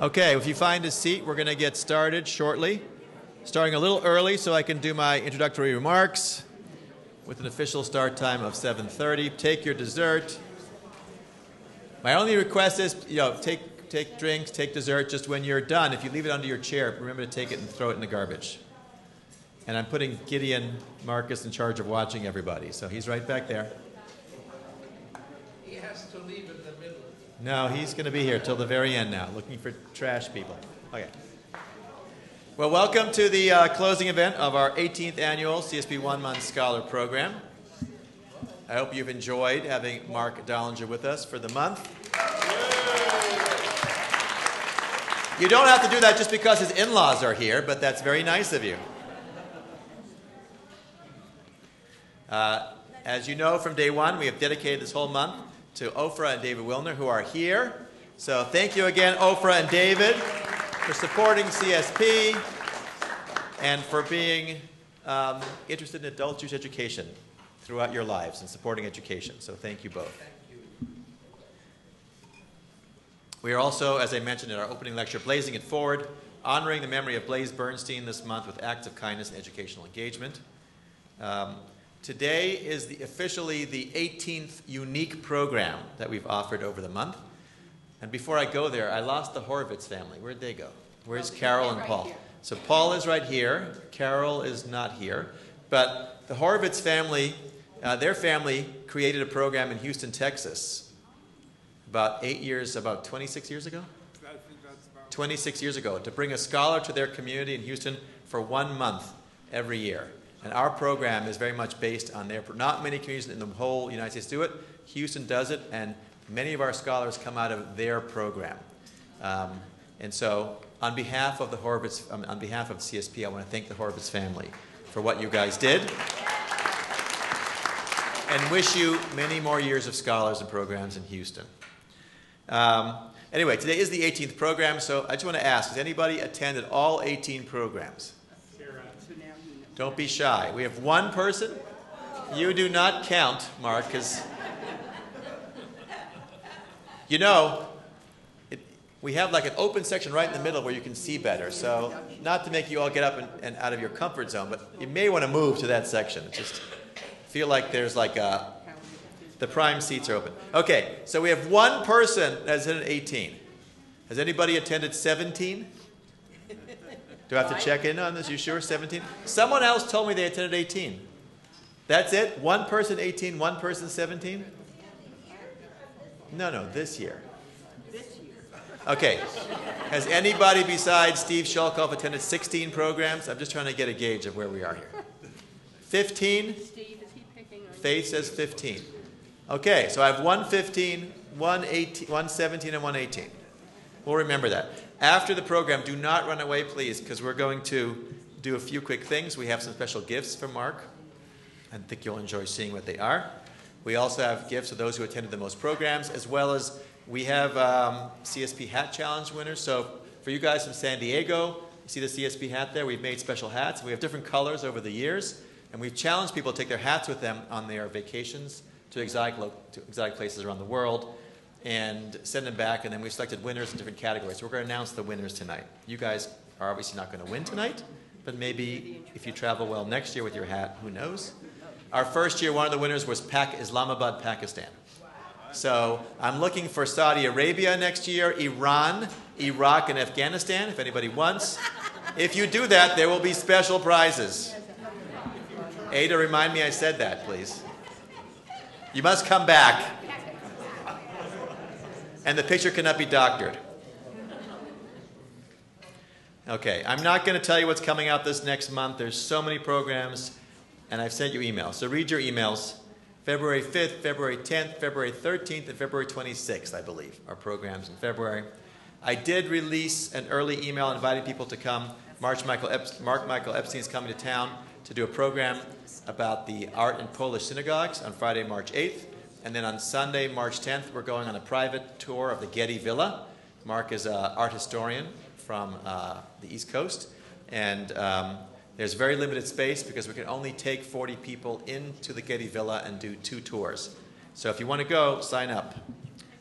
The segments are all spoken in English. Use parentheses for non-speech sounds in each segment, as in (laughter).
Okay, if you find a seat, we're going to get started shortly. Starting a little early so I can do my introductory remarks with an official start time of 7:30. Take your dessert. My only request is, you know, take take drinks, take dessert just when you're done. If you leave it under your chair, remember to take it and throw it in the garbage. And I'm putting Gideon Marcus in charge of watching everybody. So he's right back there. He has to leave middle. No, he's going to be here till the very end now, looking for trash people. Okay. Well, welcome to the uh, closing event of our 18th annual CSP One Month Scholar Program. I hope you've enjoyed having Mark Dollinger with us for the month. You don't have to do that just because his in laws are here, but that's very nice of you. Uh, as you know from day one, we have dedicated this whole month to Ofra and David Wilner, who are here. So thank you again, Ofra and David, for supporting CSP and for being um, interested in adult Jewish education throughout your lives and supporting education. So thank you both. We are also, as I mentioned in our opening lecture, blazing it forward, honoring the memory of Blaze Bernstein this month with acts of kindness and educational engagement. Um, today is the, officially the 18th unique program that we've offered over the month. And before I go there, I lost the Horowitz family. Where'd they go? Where's Carol and Paul? So Paul is right here. Carol is not here. But the Horowitz family, uh, their family created a program in Houston, Texas, about eight years, about 26 years ago? 26 years ago, to bring a scholar to their community in Houston for one month every year. And our program is very much based on their, not many communities in the whole United States do it. Houston does it, and many of our scholars come out of their program. Um, and so, on behalf of the Horowitz, um, on behalf of CSP, I want to thank the Horowitz family for what you guys did and wish you many more years of scholars and programs in Houston. Um, anyway, today is the 18th program, so I just want to ask has anybody attended all 18 programs? Don't be shy. We have one person. You do not count, Mark, because you know, it, we have like an open section right in the middle where you can see better. So, not to make you all get up and, and out of your comfort zone, but you may want to move to that section. Just feel like there's like a the prime seats are open. Okay, so we have one person that's attended 18. Has anybody attended 17? Do I have to check in on this? You sure? 17? Someone else told me they attended 18. That's it? One person 18, one person 17? No, no, this year. This year. Okay. Has anybody besides Steve Shulkoff attended 16 programs? I'm just trying to get a gauge of where we are here. 15? Steve, is he picking on? Faith says 15. Okay, so I have 115, 118, 117, and 118. We'll remember that. After the program, do not run away, please, because we're going to do a few quick things. We have some special gifts for Mark. I think you'll enjoy seeing what they are. We also have gifts for those who attended the most programs, as well as we have um, CSP Hat Challenge winners. So for you guys from San Diego, you see the CSP hat there? We've made special hats. We have different colors over the years, and we've challenged people to take their hats with them on their vacations to exotic, to exotic places around the world and send them back. And then we've selected winners in different categories. So we're going to announce the winners tonight. You guys are obviously not going to win tonight, but maybe if you travel well next year with your hat, who knows? Our first year, one of the winners was Pak- Islamabad, Pakistan. So I'm looking for Saudi Arabia next year, Iran, Iraq, and Afghanistan, if anybody wants. If you do that, there will be special prizes. Ada, remind me I said that, please. You must come back. And the picture cannot be doctored. Okay, I'm not going to tell you what's coming out this next month. There's so many programs, and I've sent you emails. So read your emails. February 5th, February 10th, February 13th, and February 26th, I believe, are programs in February. I did release an early email inviting people to come. Marc Michael, Ep- Marc Michael Epstein is coming to town to do a program about the art in Polish synagogues on Friday, March 8th. And then on Sunday, March 10th, we're going on a private tour of the Getty Villa. Mark is an art historian from uh, the East Coast. And um, there's very limited space because we can only take 40 people into the Getty Villa and do two tours. So if you want to go, sign up.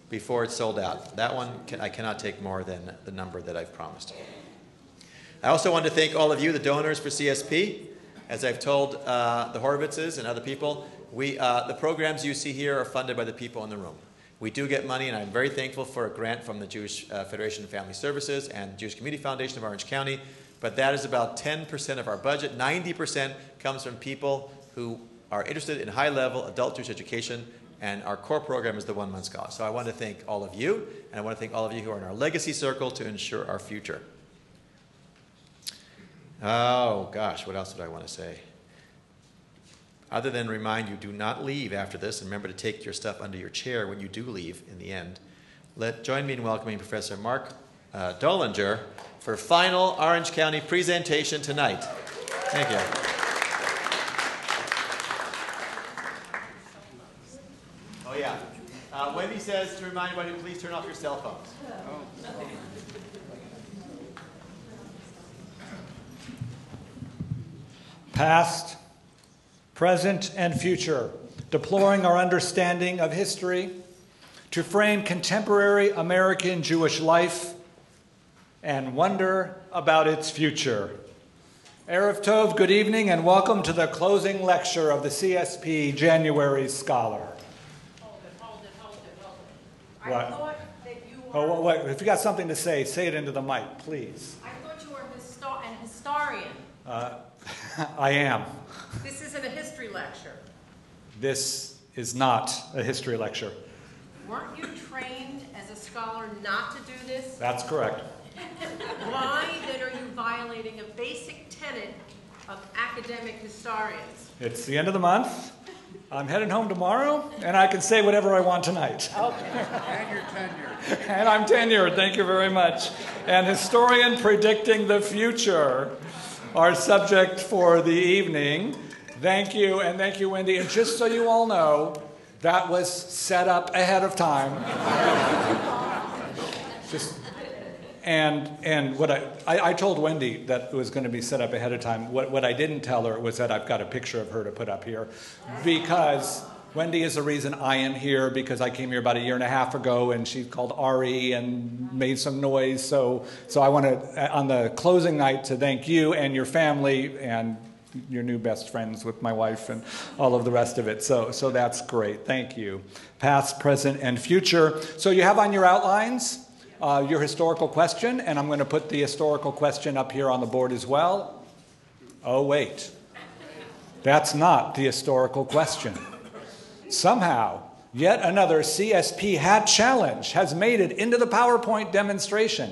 before it's sold out. That one, can, I cannot take more than the number that I've promised. I also want to thank all of you, the donors for CSP. As I've told uh, the Horowitzes and other people, we, uh, the programs you see here are funded by the people in the room. We do get money, and I'm very thankful for a grant from the Jewish uh, Federation of Family Services and Jewish Community Foundation of Orange County. But that is about 10% of our budget. 90% comes from people who are interested in high level adult Jewish education, and our core program is the one month scholar. So I want to thank all of you, and I want to thank all of you who are in our legacy circle to ensure our future. Oh, gosh, what else would I want to say? Other than remind you, do not leave after this, and remember to take your stuff under your chair when you do leave in the end. Let, join me in welcoming Professor Mark uh, Dollinger for final Orange County presentation tonight. Thank you. Oh, yeah. Uh, Wendy says to remind everybody, please turn off your cell phones. Past, present, and future, deploring our understanding of history to frame contemporary American Jewish life and wonder about its future. Erev Tov, good evening, and welcome to the closing lecture of the CSP January Scholar. Hold it, hold it, hold it. What? I thought that you Oh, were, wait, if you got something to say, say it into the mic, please. I thought you were histo- an historian. Uh, (laughs) I am. This isn't a history lecture. This is not a history lecture. Weren't you trained as a scholar not to do this? That's correct. Why then are you violating a basic tenet of academic historians? It's the end of the month. I'm heading home tomorrow, and I can say whatever I want tonight. Okay. And you're tenured. (laughs) And I'm tenured, thank you very much. And historian predicting the future, our subject for the evening. Thank you, and thank you, Wendy. And just so you all know, that was set up ahead of time. (laughs) just and and what I, I, I told Wendy that it was going to be set up ahead of time. What what I didn't tell her was that I've got a picture of her to put up here, because Wendy is the reason I am here. Because I came here about a year and a half ago, and she called Ari and made some noise. So so I want to on the closing night to thank you and your family and your new best friends with my wife and all of the rest of it. So, so that's great. Thank you. Past, present, and future. So you have on your outlines uh, your historical question, and I'm going to put the historical question up here on the board as well. Oh, wait. That's not the historical question. Somehow, yet another CSP hat challenge has made it into the PowerPoint demonstration.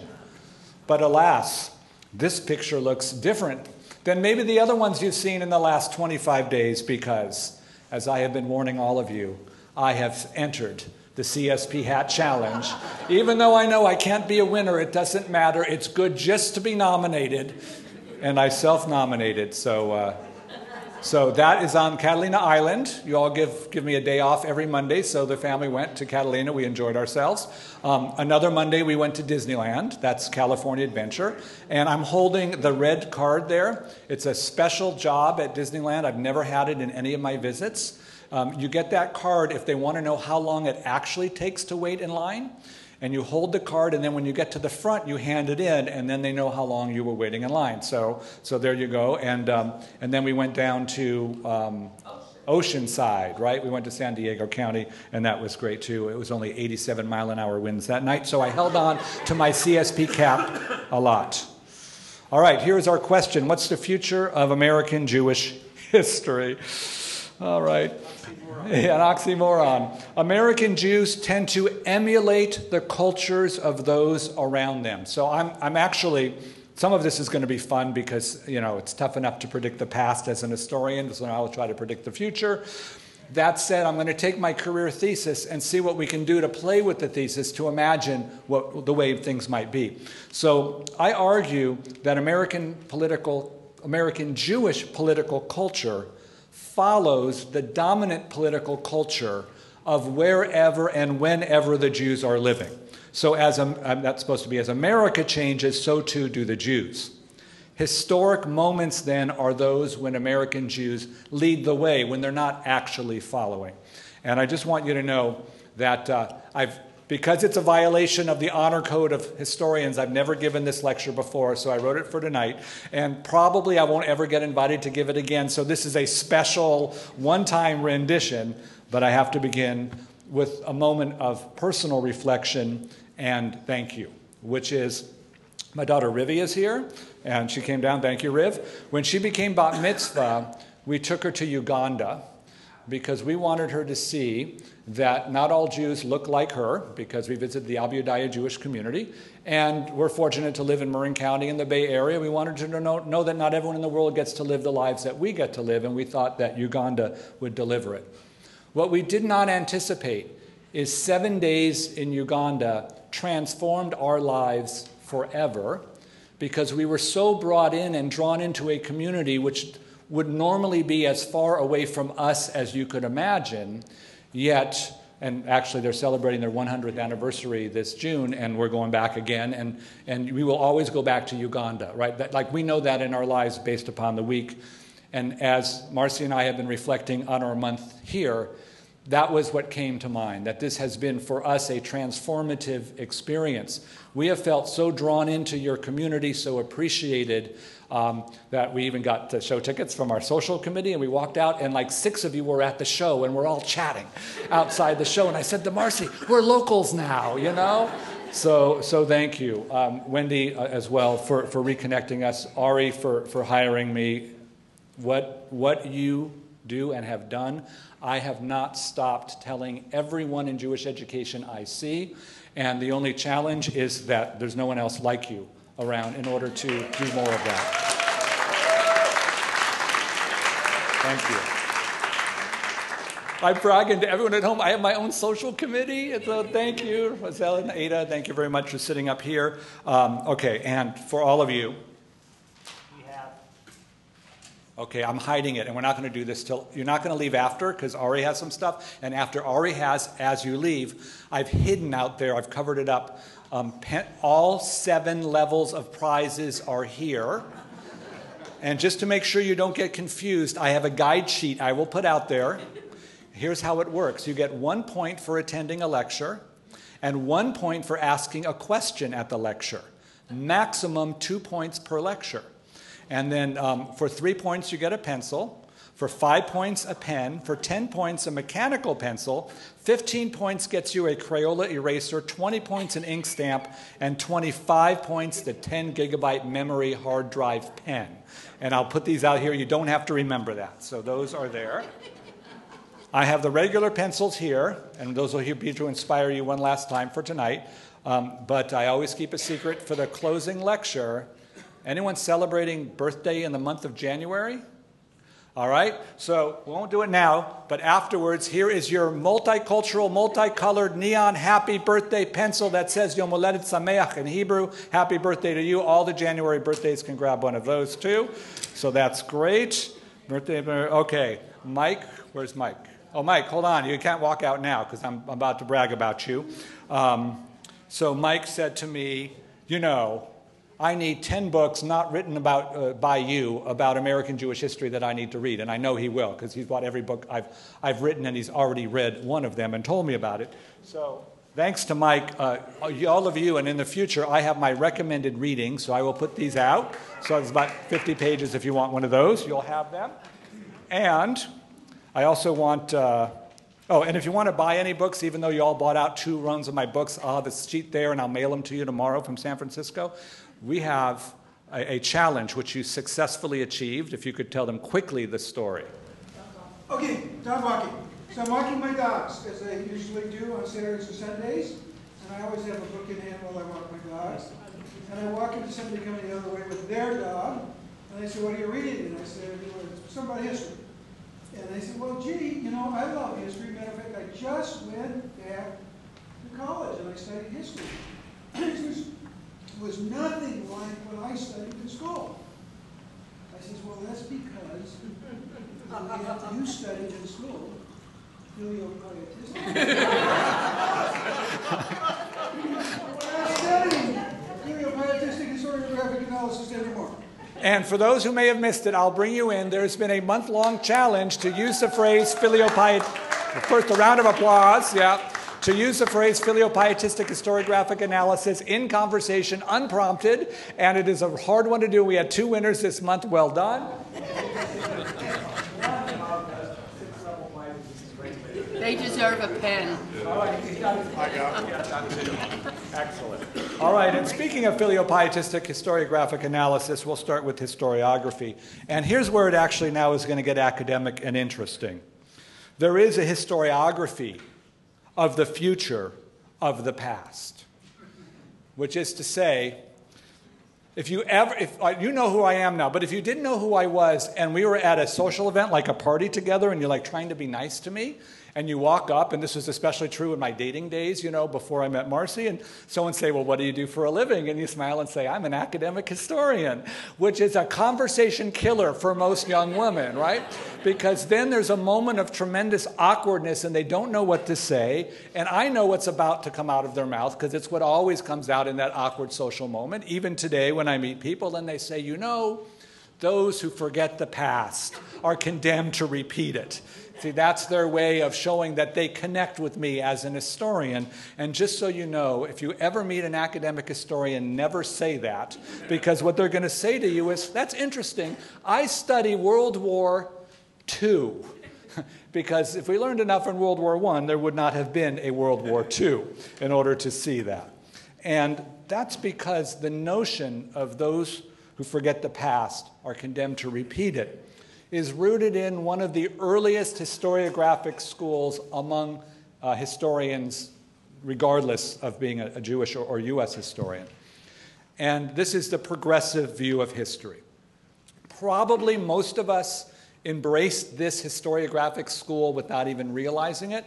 But alas, this picture looks different than maybe the other ones you've seen in the last 25 days because, as I have been warning all of you, I have entered the CSP Hat Challenge. (laughs) Even though I know I can't be a winner, it doesn't matter. It's good just to be nominated. And I self nominated, so. Uh, so that is on Catalina Island. You all give, give me a day off every Monday. So the family went to Catalina. We enjoyed ourselves. Um, another Monday, we went to Disneyland. That's California Adventure. And I'm holding the red card there. It's a special job at Disneyland. I've never had it in any of my visits. Um, you get that card if they want to know how long it actually takes to wait in line and you hold the card, and then when you get to the front, you hand it in, and then they know how long you were waiting in line. So, so there you go. And, um, and then we went down to um, Oceanside, right? We went to San Diego County, and that was great too. It was only 87 mile an hour winds that night, so I held on to my CSP cap a lot. All right, here's our question What's the future of American Jewish (laughs) history? All right. An oxymoron. American Jews tend to emulate the cultures of those around them. So I'm, I'm actually, some of this is going to be fun because, you know, it's tough enough to predict the past as an historian, so now I'll try to predict the future. That said, I'm going to take my career thesis and see what we can do to play with the thesis to imagine what the way things might be. So I argue that American political, American Jewish political culture follows the dominant political culture of wherever and whenever the Jews are living. So, as um, that's supposed to be, as America changes, so too do the Jews. Historic moments then are those when American Jews lead the way, when they're not actually following. And I just want you to know that uh, I've Because it's a violation of the honor code of historians, I've never given this lecture before, so I wrote it for tonight. And probably I won't ever get invited to give it again, so this is a special one time rendition. But I have to begin with a moment of personal reflection and thank you, which is my daughter Rivi is here, and she came down. Thank you, Riv. When she became bat mitzvah, we took her to Uganda because we wanted her to see that not all Jews look like her, because we visited the Abayudaya Jewish community, and we're fortunate to live in Marin County in the Bay Area. We wanted to know, know that not everyone in the world gets to live the lives that we get to live, and we thought that Uganda would deliver it. What we did not anticipate is seven days in Uganda transformed our lives forever because we were so brought in and drawn into a community which would normally be as far away from us as you could imagine, yet, and actually they're celebrating their 100th anniversary this June, and we're going back again, and, and we will always go back to Uganda, right? That, like we know that in our lives based upon the week. And as Marcy and I have been reflecting on our month here, that was what came to mind, that this has been for us a transformative experience. We have felt so drawn into your community, so appreciated, um, that we even got the show tickets from our social committee, and we walked out, and like six of you were at the show, and we're all chatting outside the show. And I said to Marcy, We're locals now, you know? So, so thank you. Um, Wendy, uh, as well, for, for reconnecting us. Ari, for, for hiring me. What, what you do and have done I have not stopped telling everyone in Jewish education I see, and the only challenge is that there's no one else like you around in order to do more of that. Thank you. I'm bragging to everyone at home. I have my own social committee. So thank you, Roselle and Ada. Thank you very much for sitting up here. Um, okay, and for all of you, Okay, I'm hiding it, and we're not going to do this till you're not going to leave after because Ari has some stuff. And after Ari has, as you leave, I've hidden out there, I've covered it up. Um, pen, all seven levels of prizes are here. And just to make sure you don't get confused, I have a guide sheet I will put out there. Here's how it works you get one point for attending a lecture, and one point for asking a question at the lecture. Maximum two points per lecture. And then um, for three points, you get a pencil. For five points, a pen. For 10 points, a mechanical pencil. 15 points gets you a Crayola eraser. 20 points, an ink stamp. And 25 points, the 10 gigabyte memory hard drive pen. And I'll put these out here. You don't have to remember that. So those are there. I have the regular pencils here, and those will be to inspire you one last time for tonight. Um, but I always keep a secret for the closing lecture. Anyone celebrating birthday in the month of January? All right, so we won't do it now, but afterwards, here is your multicultural, multicolored, neon happy birthday pencil that says Yom Holedet Sameach in Hebrew. Happy birthday to you. All the January birthdays can grab one of those too. So that's great. Birthday, okay. Mike, where's Mike? Oh, Mike, hold on. You can't walk out now because I'm about to brag about you. Um, so Mike said to me, You know, I need 10 books not written about, uh, by you about American Jewish history that I need to read. And I know he will because he's bought every book I've, I've written and he's already read one of them and told me about it. So thanks to Mike, uh, all of you, and in the future, I have my recommended reading, so I will put these out. So it's about 50 pages if you want one of those, you'll have them. And I also want. Uh, Oh, and if you want to buy any books, even though you all bought out two runs of my books, I'll have a sheet there and I'll mail them to you tomorrow from San Francisco we have a, a, challenge which you successfully achieved. If you could tell them quickly the story. Okay, dog walking. So I'm walking my dogs, as I usually do on Saturdays and Sundays. And I always have a book in hand while I walk my dogs. And I walk into somebody coming the other way with their dog. And they say, what are you reading? And I said, some about history. And they said, well, gee, you know, I love history. Matter of fact, I just went back to college and I studied history. (clears throat) was nothing like what I studied in school. I says, well, that's because you studied in school (laughs) analysis anymore. And for those who may have missed it, I'll bring you in. There's been a month long challenge to use the phrase filiopietism. First, a round of applause, yeah. To use the phrase filiopietistic historiographic analysis in conversation unprompted, and it is a hard one to do. We had two winners this month. Well done. They deserve a pen. Excellent. All right, and speaking of filiopietistic historiographic analysis, we'll start with historiography. And here's where it actually now is going to get academic and interesting. There is a historiography of the future of the past, which is to say, if you ever, if uh, you know who I am now, but if you didn't know who I was and we were at a social event like a party together and you're like trying to be nice to me, and you walk up, and this was especially true in my dating days, you know, before I met Marcy, and someone say, Well, what do you do for a living? And you smile and say, I'm an academic historian, which is a conversation killer for most young women, right? Because then there's a moment of tremendous awkwardness and they don't know what to say. And I know what's about to come out of their mouth because it's what always comes out in that awkward social moment. Even today, when I meet people and they say, You know, those who forget the past are condemned to repeat it. See, that's their way of showing that they connect with me as an historian. And just so you know, if you ever meet an academic historian, never say that, because what they're going to say to you is, That's interesting. I study World War II. (laughs) because if we learned enough in World War I, there would not have been a World War II in order to see that. And that's because the notion of those who forget the past are condemned to repeat it is rooted in one of the earliest historiographic schools among uh, historians, regardless of being a, a Jewish or, or U.S. historian. And this is the progressive view of history. Probably most of us embraced this historiographic school without even realizing it.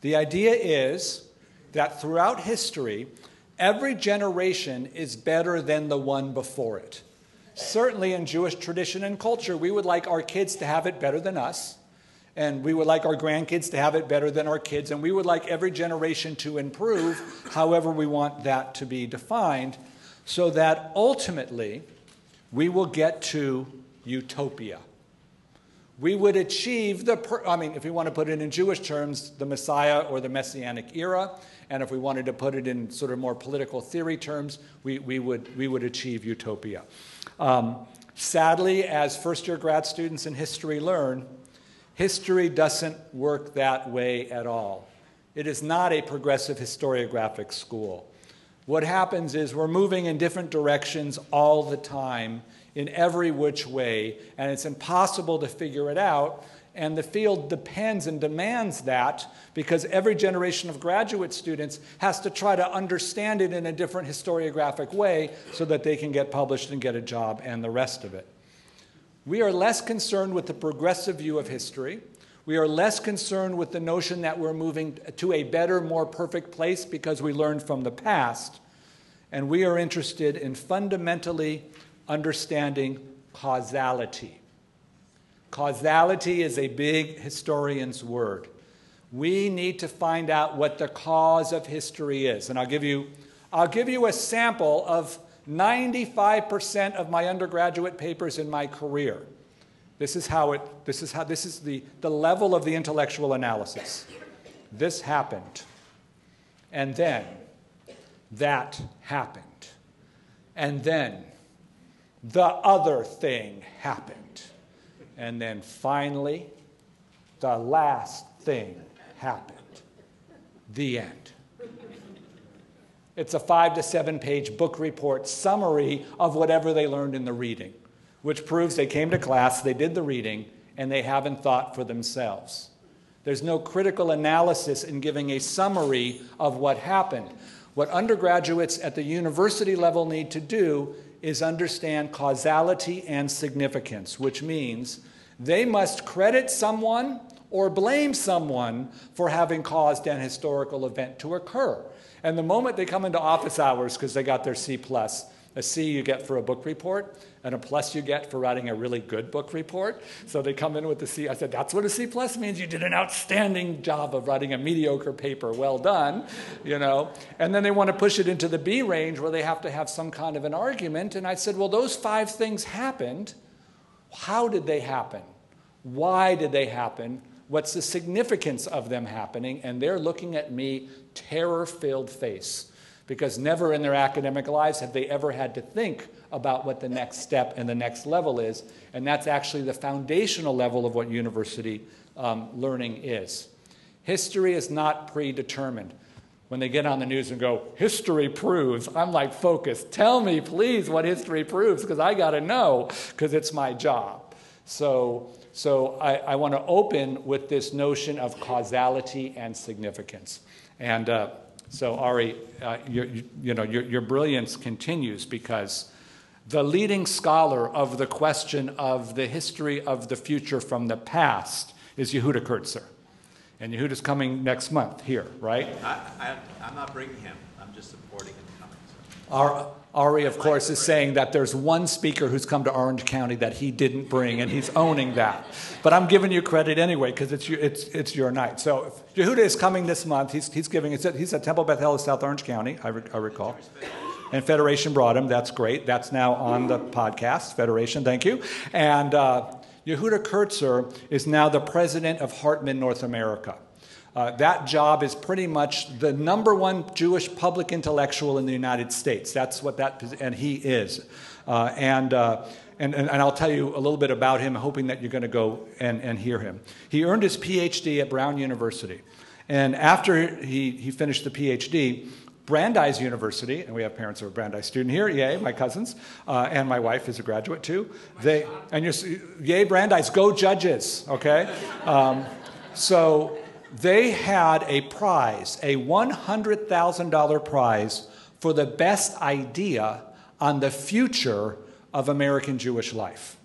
The idea is that throughout history, every generation is better than the one before it. Certainly, in Jewish tradition and culture, we would like our kids to have it better than us. And we would like our grandkids to have it better than our kids. And we would like every generation to improve, however, we want that to be defined, so that ultimately we will get to utopia. We would achieve the, per- I mean, if we want to put it in Jewish terms, the Messiah or the Messianic era. And if we wanted to put it in sort of more political theory terms, we, we, would, we would achieve utopia. Um, sadly, as first year grad students in history learn, history doesn't work that way at all. It is not a progressive historiographic school. What happens is we're moving in different directions all the time in every which way, and it's impossible to figure it out and the field depends and demands that because every generation of graduate students has to try to understand it in a different historiographic way so that they can get published and get a job and the rest of it. We are less concerned with the progressive view of history. We are less concerned with the notion that we're moving to a better, more perfect place because we learned from the past. And we are interested in fundamentally understanding causality. Causality is a big historian's word. We need to find out what the cause of history is. And I'll give you, I'll give you a sample of 95% of my undergraduate papers in my career. This is how it, this is how, this is the, the level of the intellectual analysis. This happened. And then that happened. And then the other thing happened. And then finally, the last thing happened the end. It's a five to seven page book report summary of whatever they learned in the reading, which proves they came to class, they did the reading, and they haven't thought for themselves. There's no critical analysis in giving a summary of what happened. What undergraduates at the university level need to do is understand causality and significance, which means they must credit someone or blame someone for having caused an historical event to occur. And the moment they come into office hours because they got their C plus, a C you get for a book report, and a plus you get for writing a really good book report. So they come in with the C. I said, that's what a C plus means. You did an outstanding job of writing a mediocre paper. Well done, you know. And then they want to push it into the B range where they have to have some kind of an argument. And I said, well, those five things happened how did they happen? Why did they happen? What's the significance of them happening? And they're looking at me terror filled face because never in their academic lives have they ever had to think about what the next step and the next level is. And that's actually the foundational level of what university um, learning is. History is not predetermined. When they get on the news and go, history proves, I'm like, focus. Tell me, please, what history proves, because I got to know, because it's my job. So, so I, I want to open with this notion of causality and significance. And uh, so, Ari, uh, you, you know, your, your brilliance continues because the leading scholar of the question of the history of the future from the past is Yehuda Kurtzer. And Yehuda's coming next month here, right? I, I, I'm not bringing him. I'm just supporting him coming. So. Our, Ari, of course, is saying that there's one speaker who's come to Orange County that he didn't bring, and he's owning that. But I'm giving you credit anyway because it's, it's, it's your night. So Yehuda is coming this month. He's, he's giving he's at Temple Beth El, South Orange County, I, re, I recall. And Federation brought him. That's great. That's now on the podcast. Federation, thank you. And uh, Yehuda Kurtzer is now the president of Hartman North America. Uh, that job is pretty much the number one Jewish public intellectual in the United States. That's what that, and he is. Uh, and, uh, and, and, I'll tell you a little bit about him, hoping that you're going to go and, and hear him. He earned his PhD at Brown University. And after he, he finished the PhD, Brandeis University, and we have parents of a Brandeis student here, yay, my cousins, uh, and my wife is a graduate too. They, and you're, yay, Brandeis, go judges, okay? Um, so they had a prize, a $100,000 prize for the best idea on the future of American Jewish life.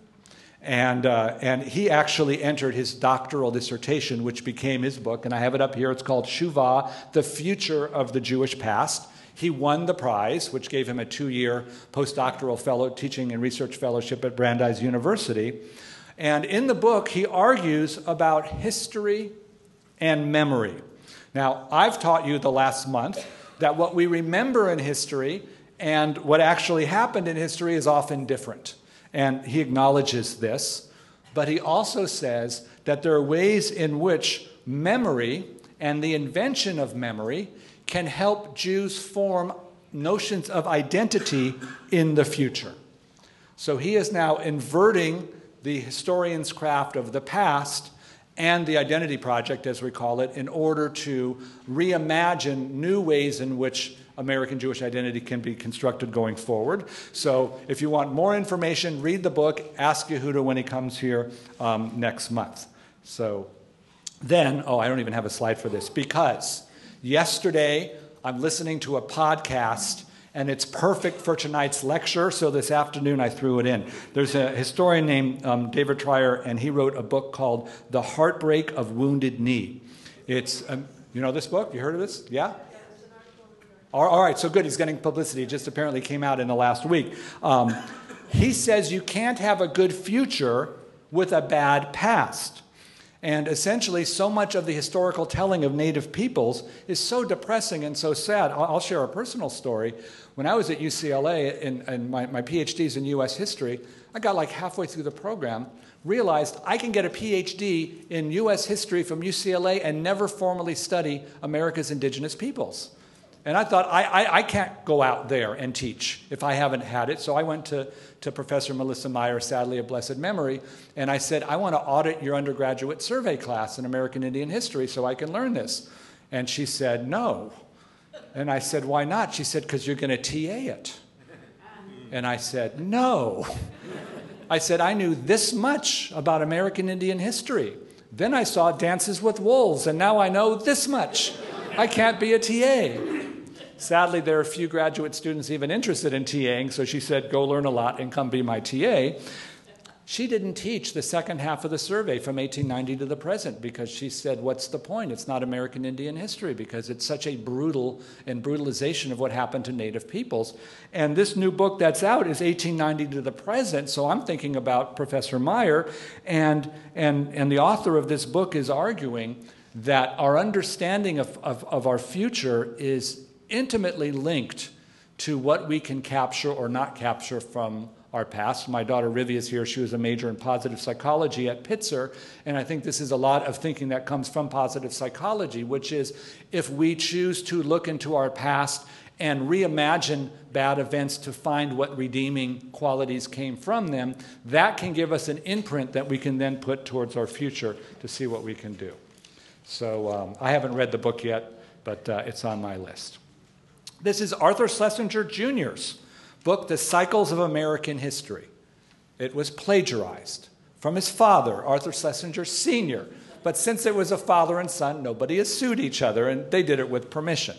And, uh, and he actually entered his doctoral dissertation, which became his book, and I have it up here. It's called Shuvah, The Future of the Jewish Past. He won the prize, which gave him a two year postdoctoral fellow teaching and research fellowship at Brandeis University. And in the book, he argues about history and memory. Now, I've taught you the last month that what we remember in history and what actually happened in history is often different. And he acknowledges this, but he also says that there are ways in which memory and the invention of memory can help Jews form notions of identity in the future. So he is now inverting the historian's craft of the past and the Identity Project, as we call it, in order to reimagine new ways in which American Jewish identity can be constructed going forward. So, if you want more information, read the book. Ask Yehuda when he comes here um, next month. So, then, oh, I don't even have a slide for this because yesterday I'm listening to a podcast and it's perfect for tonight's lecture. So this afternoon I threw it in. There's a historian named um, David Treuer, and he wrote a book called The Heartbeat of Wounded Knee. It's, um, you know this book? You heard of this? Yeah? All right, so good. He's getting publicity. It just apparently came out in the last week. Um, he says you can't have a good future with a bad past. And essentially, so much of the historical telling of native peoples is so depressing and so sad. I'll share a personal story. When I was at UCLA and, my, my PhD's in US history, I got like halfway through the program, realized I can get a PhD in US history from UCLA and never formally study America's indigenous peoples. And I thought, I, I, I, can't go out there and teach if I haven't had it. So I went to, to Professor Melissa Meyer, sadly a blessed memory, and I said, I want to audit your undergraduate survey class in American Indian history so I can learn this. And she said, No. And I said, Why not? She said, Because you're going to TA it. And I said, No. I said, I knew this much about American Indian history. Then I saw Dances with Wolves, and now I know this much. I can't be a TA. Sadly, there are few graduate students even interested in TAing, so she said, Go learn a lot and come be my TA. She didn't teach the second half of the survey from 1890 to the present because she said, What's the point? It's not American Indian history because it's such a brutal and brutalization of what happened to Native peoples. And this new book that's out is 1890 to the present, so I'm thinking about Professor Meyer, and, and, and the author of this book is arguing that our understanding of, of, of our future is intimately linked to what we can capture or not capture from our past. My daughter Rivi is here. She was a major in positive psychology at Pitzer. And I think this is a lot of thinking that comes from positive psychology, which is if we choose to look into our past and reimagine bad events to find what redeeming qualities came from them, that can give us an imprint that we can then put towards our future to see what we can do. So um, I haven't read the book yet, but uh, it's on my list. This is Arthur Schlesinger Jr.'s book, The Cycles of American History. It was plagiarized from his father, Arthur Schlesinger Sr. But since it was a father and son, nobody has sued each other, and they did it with permission.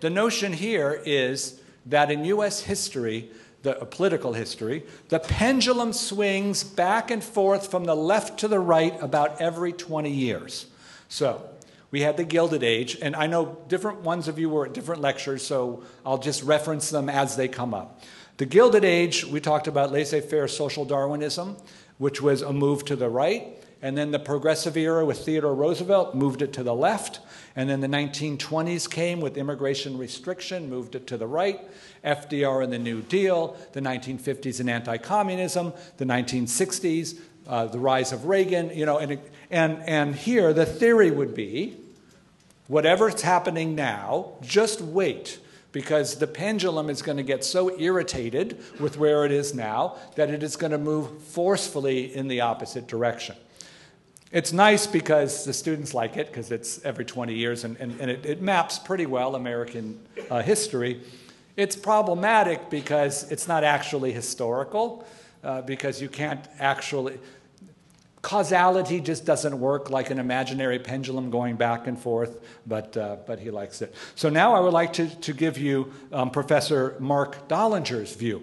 The notion here is that in U.S. history, the uh, political history, the pendulum swings back and forth from the left to the right about every 20 years. So, we had the Gilded Age, and I know different ones of you were at different lectures, so I'll just reference them as they come up. The Gilded Age, we talked about laissez faire social Darwinism, which was a move to the right. And then the progressive era with Theodore Roosevelt moved it to the left. And then the 1920s came with immigration restriction, moved it to the right. FDR and the New Deal, the 1950s and anti communism, the 1960s, uh, the rise of Reagan, you know, and, and, and here the theory would be whatever's happening now, just wait because the pendulum is going to get so irritated with where it is now that it is going to move forcefully in the opposite direction. It's nice because the students like it because it's every 20 years and, and, and it, it, maps pretty well American uh, history. It's problematic because it's not actually historical, uh, because you can't actually, Causality just doesn't work like an imaginary pendulum going back and forth, but, uh, but he likes it. So now I would like to, to give you um, Professor Mark Dollinger's view.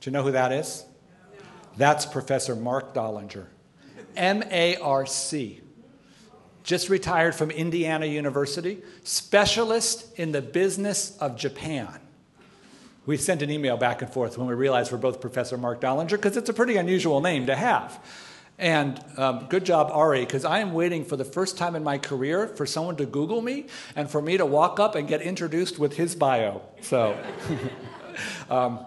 Do you know who that is? That's Professor Mark Dollinger, M A R C. Just retired from Indiana University, specialist in the business of Japan we sent an email back and forth when we realized we're both Professor Mark Dollinger because it's a pretty unusual name to have. And um, good job, Ari, because I am waiting for the first time in my career for someone to Google me and for me to walk up and get introduced with his bio. So (laughs) um,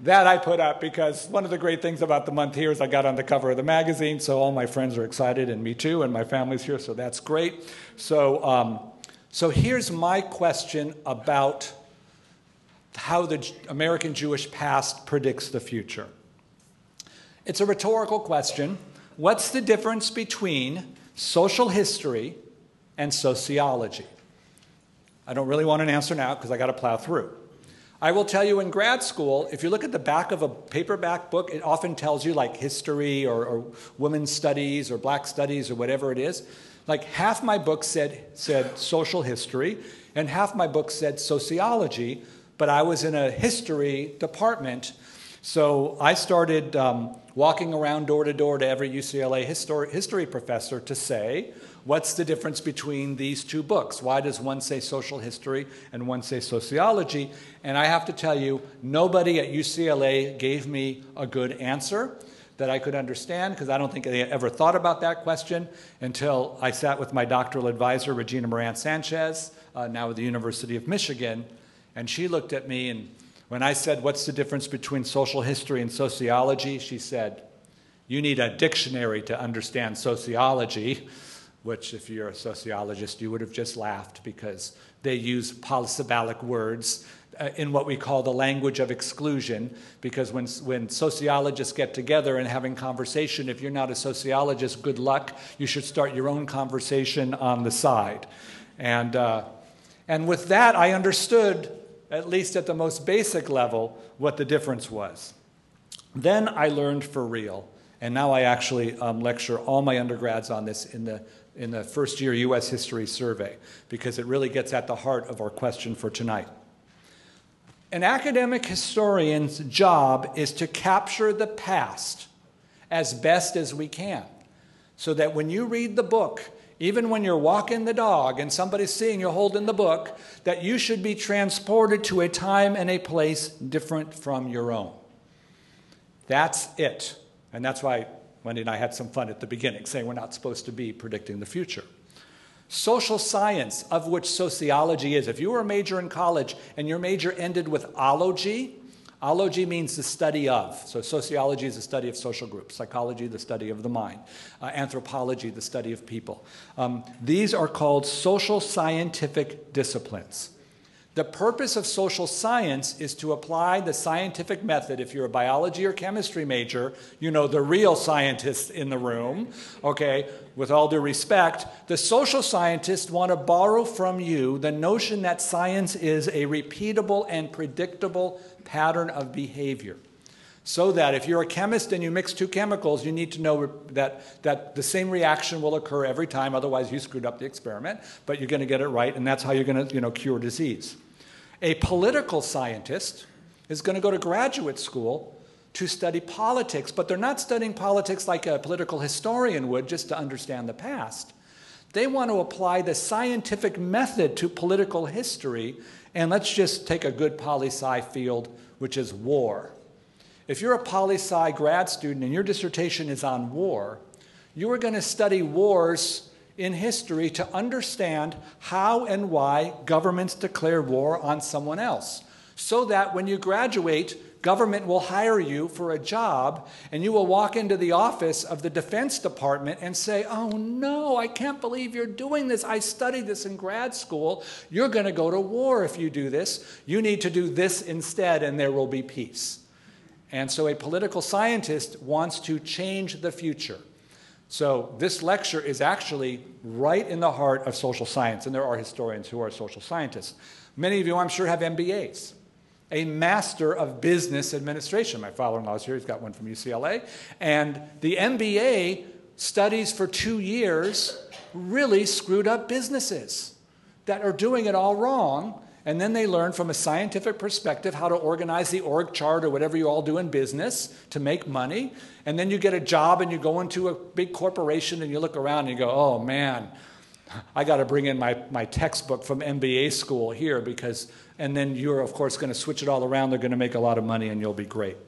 that I put up because one of the great things about the month here is I got on the cover of the magazine, so all my friends are excited, and me too, and my family's here, so that's great. So, um, so here's my question about how the American Jewish past predicts the future. It's a rhetorical question. What's the difference between social history and sociology? I don't really want an answer now because I got to plow through. I will tell you in grad school, if you look at the back of a paperback book, it often tells you like history or, or women's studies or black studies or whatever it is. Like half my book said, said social history, and half my book said sociology, but I was in a history department. So I started um, walking around door to door to every UCLA history, history professor to say, what's the difference between these two books? Why does one say social history and one say sociology? And I have to tell you, nobody at UCLA gave me a good answer that I could understand because I don't think they ever thought about that question until I sat with my doctoral advisor, Regina Morantz-Sanchez, uh, now at the University of Michigan, and she looked at me, and when I said, What's the difference between social history and sociology? She said, You need a dictionary to understand sociology, which, if you're a sociologist, you would have just laughed because they use polysyllabic words uh, in what we call the language of exclusion because when, when sociologists get together and having conversation if you're not a sociologist good luck you should start your own conversation on the side and, uh, and with that i understood at least at the most basic level, what the difference was. Then I learned for real, and now I actually um, lecture all my undergrads on this in the, in the first year U.S. History Survey, because it really gets at the heart of our question for tonight. An academic historian's job is to capture the past as best as we can, so that when you read the book, even when you're walking the dog and somebody's seeing you holding the book, that you should be transported to a time and a place different from your own. That's it. And that's why Wendy and I had some fun at the beginning, saying we're not supposed to be predicting the future. Social science, of which sociology is. If you were a major in college and your major ended with ology, ology means the study of. So sociology is the study of social groups, psychology, the study of the mind, uh, anthropology, the study of people. Um, these are called social scientific disciplines. The purpose of social science is to apply the scientific method. If you're a biology or chemistry major, you know the real scientists in the room, okay? With all due respect, the social scientists want to borrow from you the notion that science is a repeatable and predictable pattern of behavior. So that if you're a chemist and you mix two chemicals, you need to know that, that the same reaction will occur every time, otherwise, you screwed up the experiment, but you're going to get it right, and that's how you're going to you know, cure disease. A political scientist is going to go to graduate school to study politics, but they're not studying politics like a political historian would just to understand the past. They want to apply the scientific method to political history, and let's just take a good poli sci field, which is war. If you're a poli sci grad student and your dissertation is on war, you are going to study wars in history to understand how and why governments declare war on someone else. So that when you graduate, government will hire you for a job and you will walk into the office of the Defense Department and say, Oh no, I can't believe you're doing this. I studied this in grad school. You're going to go to war if you do this. You need to do this instead, and there will be peace. And so a political scientist wants to change the future. So, this lecture is actually right in the heart of social science, and there are historians who are social scientists. Many of you, I'm sure, have MBAs. A Master of Business Administration. My father in law is here, he's got one from UCLA. And the MBA studies for two years really screwed up businesses that are doing it all wrong and then they learn from a scientific perspective how to organize the org chart or whatever you all do in business to make money. And then you get a job and you go into a big corporation and you look around and you go, oh man, I got to bring in my, my textbook from MBA school here because, and then you're, of course, going to switch it all around. They're going to make a lot of money and you'll be great.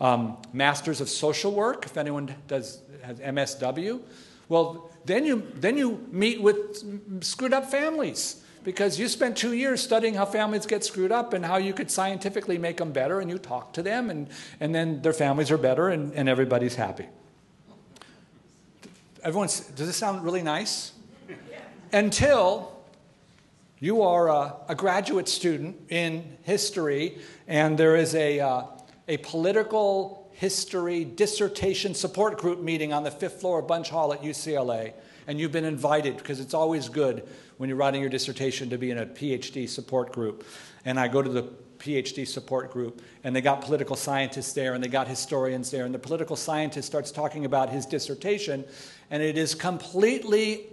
Um, Masters of Social Work, if anyone does has MSW, well, then you, then you meet with screwed up families because you spent two years studying how families get screwed up and how you could scientifically make them better, and you talk to them, and, and then their families are better, and, and everybody's happy. Everyone's, does this sound really nice? Until you are a, a, graduate student in history, and there is a, uh, a political history dissertation support group meeting on the fifth floor of Bunche Hall at UCLA, and you've been invited because it's always good when you're writing your dissertation to be in a PhD support group. And I go to the PhD support group, and they got political scientists there, and they got historians there, and the political scientist starts talking about his dissertation, and it is completely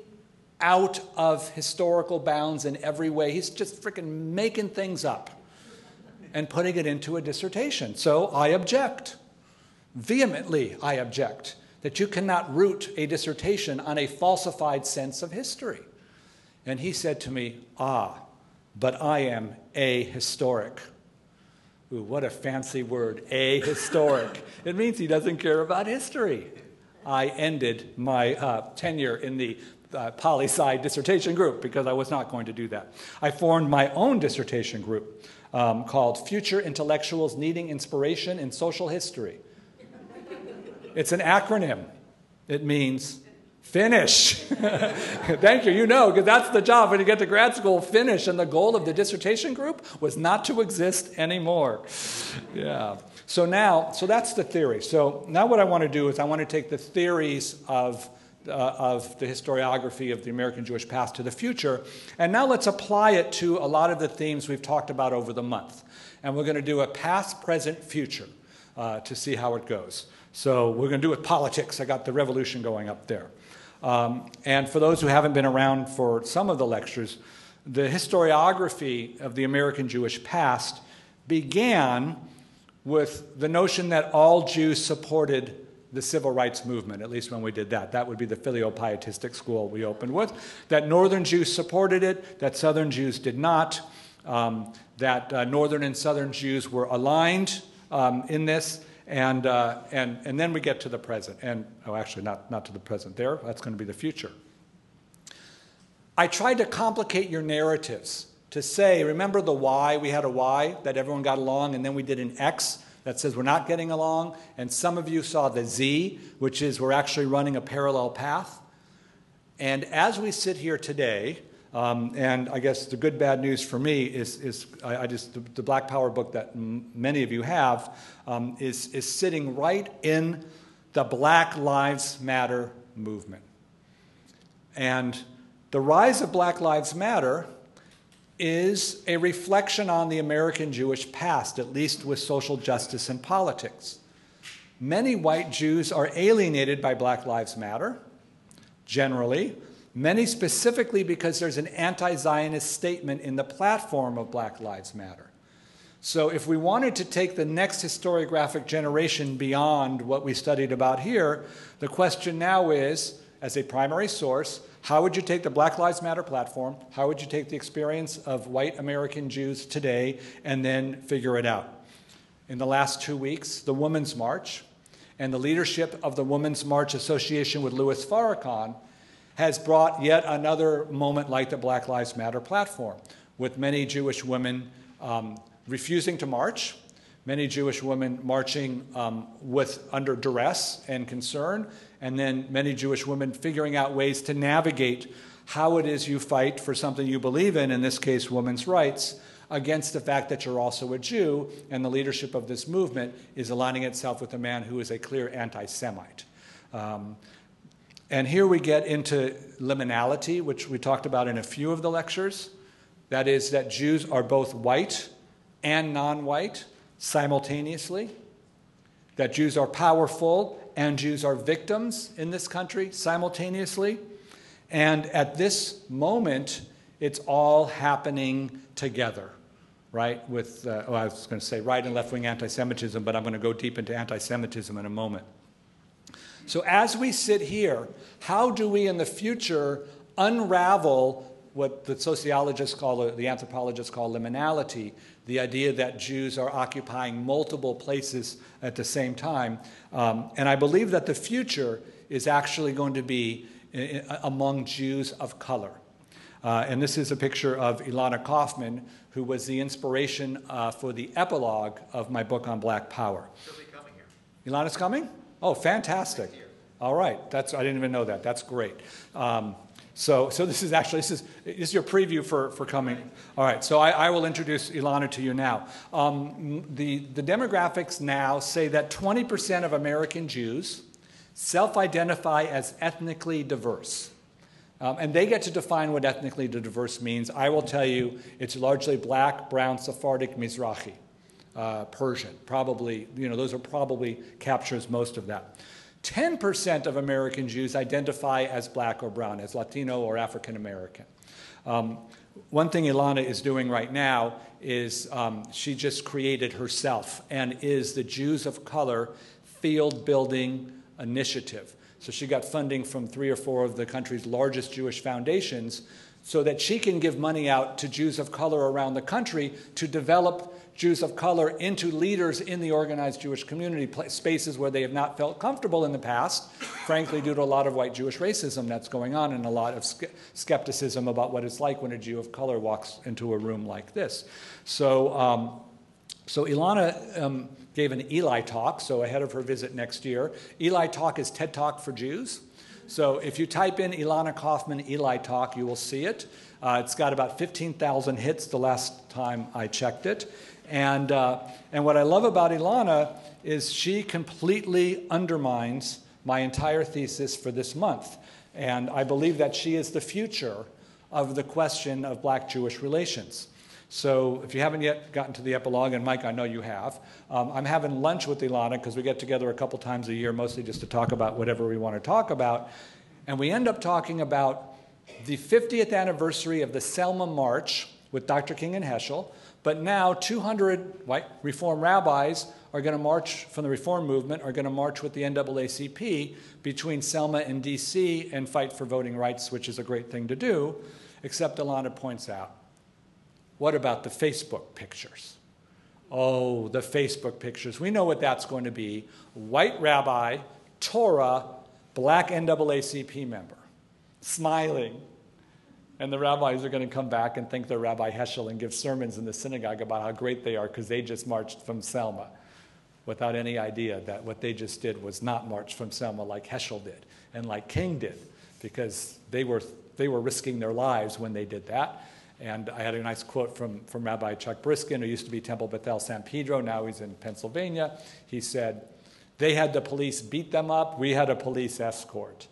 out of historical bounds in every way. He's just freaking making things up and putting it into a dissertation. So I object. Vehemently, I object that you cannot root a dissertation on a falsified sense of history. And he said to me, Ah, but I am ahistoric. Ooh, what a fancy word, ahistoric. (laughs) it means he doesn't care about history. I ended my uh, tenure in the uh, poli sci dissertation group because I was not going to do that. I formed my own dissertation group um, called Future Intellectuals Needing Inspiration in Social History. It's an acronym. It means Finish. (laughs) Thank you. You know, because that's the job when you get to grad school, finish. And the goal of the dissertation group was not to exist anymore. Yeah. So now, so that's the theory. So now what I want to do is I want to take the theories of, uh, of the historiography of the American Jewish past to the future, and now let's apply it to a lot of the themes we've talked about over the month. And we're going to do a past, present, future uh, to see how it goes. So we're going to do it with politics. I got the revolution going up there. Um, and for those who haven't been around for some of the lectures, the historiography of the American Jewish past began with the notion that all Jews supported the civil rights movement, at least when we did that. That would be the filio-pietistic school we opened with. That northern Jews supported it, that southern Jews did not, um, that uh, northern and southern Jews were aligned um, in this, and, uh, and, and then we get to the present. And, oh, actually, not, not to the present there. That's going to be the future. I tried to complicate your narratives to say, remember the why? We had a why that everyone got along, and then we did an X that says we're not getting along. And some of you saw the Z, which is we're actually running a parallel path. And as we sit here today, um, and I guess the good bad news for me is, is I, I just the, the, Black Power book that m- many of you have um, is, is sitting right in the Black Lives Matter movement. And the rise of Black Lives Matter is a reflection on the American Jewish past, at least with social justice and politics. Many white Jews are alienated by Black Lives Matter, generally, many specifically because there's an anti Zionist statement in the platform of Black Lives Matter. So, if we wanted to take the next historiographic generation beyond what we studied about here, the question now is as a primary source, how would you take the Black Lives Matter platform? How would you take the experience of white American Jews today and then figure it out? In the last two weeks, the Women's March and the leadership of the Women's March Association with Louis Farrakhan has brought yet another moment like the Black Lives Matter platform, with many Jewish women um, refusing to march, many Jewish women marching um, with under duress and concern, and then many Jewish women figuring out ways to navigate how it is you fight for something you believe in, in this case, women's rights, against the fact that you're also a Jew, and the leadership of this movement is aligning itself with a man who is a clear anti Semite. Um, and here we get into liminality, which we talked about in a few of the lectures. That is, that Jews are both white and non white simultaneously, that Jews are powerful and Jews are victims in this country simultaneously. And at this moment, it's all happening together, right? With, uh, oh, I was going to say right and left wing anti Semitism, but I'm going to go deep into anti Semitism in a moment. So, as we sit here, how do we in the future unravel what the sociologists call, the anthropologists call liminality, the idea that Jews are occupying multiple places at the same time. Um, and I believe that the future is actually going to be in, among Jews of color. Uh, and this is a picture of Ilana Kaufman, who was the inspiration uh, for the epilogue of my book on Black Power. She'll be coming here. Ilana's coming? Oh, fantastic. All right. That's, I didn't even know that. That's great. Um, so, so this is actually this is, this is your preview for, for coming. All right, so I, I will introduce Ilana to you now. Um, the, the demographics now say that 20% of American Jews self-identify as ethnically diverse. Um, and they get to define what ethnically diverse means. I will tell you it's largely black, brown, Sephardic, Mizrahi, uh, Persian. Probably, you know, those are probably captures most of that. 10% of American Jews identify as black or brown, as Latino or African American. Um, one thing Ilana is doing right now is um, she just created herself and is the Jews of Color Field Building Initiative. So she got funding from three or four of the country's largest Jewish foundations so that she can give money out to Jews of color around the country to develop Jews of color into leaders in the organized Jewish community, spaces where they have not felt comfortable in the past, frankly, due to a lot of white Jewish racism that's going on and a lot of skepticism about what it's like when a Jew of color walks into a room like this. So, um, so Ilana um, gave an Eli talk, so ahead of her visit next year. Eli Talk is TED Talk for Jews. So if you type in Ilana Kaufman Eli Talk, you will see it. Uh, it's got about 15,000 hits the last time I checked it. And, uh, and what I love about Ilana is she completely undermines my entire thesis for this month. And I believe that she is the future of the question of black Jewish relations. So if you haven't yet gotten to the epilogue, and Mike, I know you have, um, I'm having lunch with Ilana because we get together a couple times a year, mostly just to talk about whatever we want to talk about. And we end up talking about the 50th anniversary of the Selma March with Dr. King and Heschel, but now 200 white Reform rabbis are going to march from the Reform movement, are going to march with the NAACP between Selma and DC and fight for voting rights, which is a great thing to do, except Ilana points out what about the Facebook pictures? Oh, the Facebook pictures. We know what that's going to be. White rabbi, Torah, black NAACP member, smiling, And the rabbis are going to come back and thank their Rabbi Heschel and give sermons in the synagogue about how great they are because they just marched from Selma without any idea that what they just did was not march from Selma like Heschel did and like King did because they were, they were risking their lives when they did that. And I had a nice quote from, from Rabbi Chuck Briskin, who used to be Temple Bethel San Pedro, now he's in Pennsylvania. He said, They had the police beat them up, we had a police escort.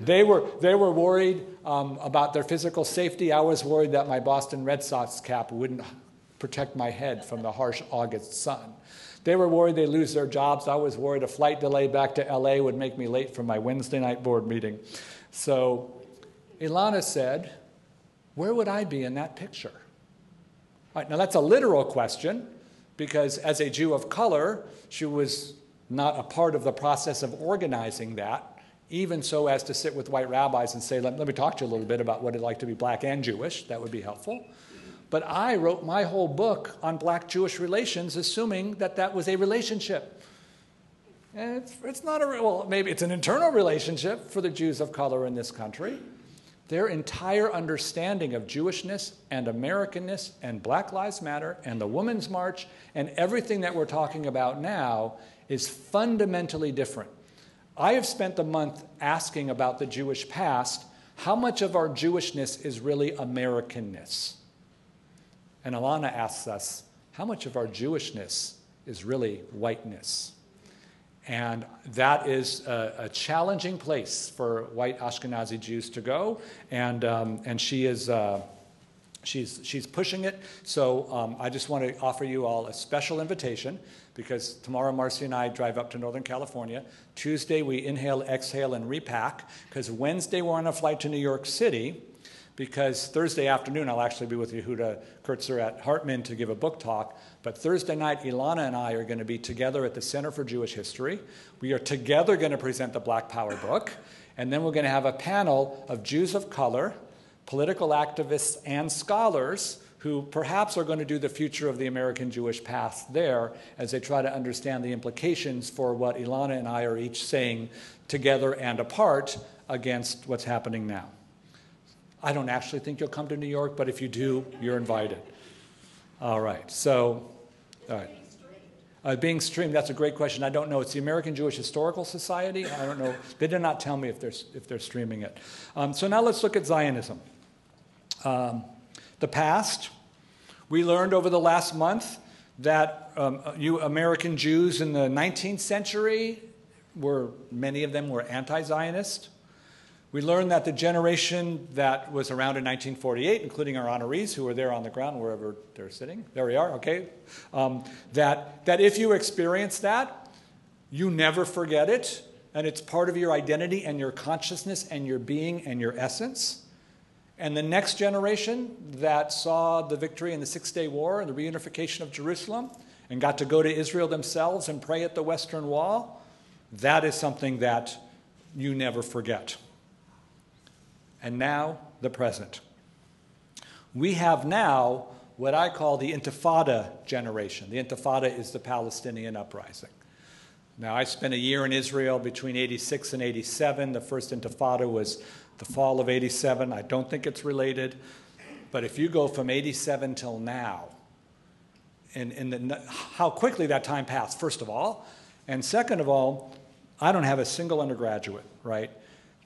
They were, they were worried um, about their physical safety. I was worried that my Boston Red Sox cap wouldn't protect my head from the harsh August sun. They were worried they'd lose their jobs. I was worried a flight delay back to LA would make me late for my Wednesday night board meeting. So Ilana said, Where would I be in that picture? All right, now that's a literal question because as a Jew of color, she was not a part of the process of organizing that, even so as to sit with white rabbis and say, let, let me talk to you a little bit about what it'd like to be black and Jewish. That would be helpful. But I wrote my whole book on black Jewish relations, assuming that that was a relationship. And it's, it's not a, well, maybe it's an internal relationship for the Jews of color in this country. Their entire understanding of Jewishness and Americanness and Black Lives Matter and the Women's March and everything that we're talking about now is fundamentally different. I have spent the month asking about the Jewish past how much of our Jewishness is really Americanness? And Ilana asks us, how much of our Jewishness is really whiteness? And that is a, a, challenging place for white Ashkenazi Jews to go. And, um, and she is, uh, she's, she's pushing it. So um, I just want to offer you all a special invitation because tomorrow Marcy and I drive up to Northern California. Tuesday we inhale, exhale, and repack because Wednesday we're on a flight to New York City because Thursday afternoon I'll actually be with Yehuda Kurtzer at Hartman to give a book talk. But Thursday night, Ilana and I are going to be together at the Center for Jewish History. We are together going to present the Black Power book. And then we're going to have a panel of Jews of color, political activists, and scholars who perhaps are going to do the future of the American Jewish past there as they try to understand the implications for what Ilana and I are each saying together and apart against what's happening now. I don't actually think you'll come to New York, but if you do, you're invited. All right, so, all right. Uh, being streamed, that's a great question. I don't know. It's the American Jewish Historical Society. I don't know. They did not tell me if they're, if they're streaming it. Um, so now let's look at Zionism. Um, the past, we learned over the last month that um, you American Jews in the 19th century were, many of them were anti Zionist. We learned that the generation that was around in 1948, including our honorees who were there on the ground, wherever they're sitting, there we are, okay, um, that, that if you experience that, you never forget it, and it's part of your identity and your consciousness and your being and your essence. And the next generation that saw the victory in the Six Day War and the reunification of Jerusalem and got to go to Israel themselves and pray at the Western Wall, that is something that you never forget and now the present. We have now what I call the Intifada generation. The Intifada is the Palestinian uprising. Now, I spent a year in Israel between 86 and 87. The first Intifada was the fall of 87. I don't think it's related. But if you go from 87 till now, and, and the, how quickly that time passed, first of all, and second of all, I don't have a single undergraduate, right?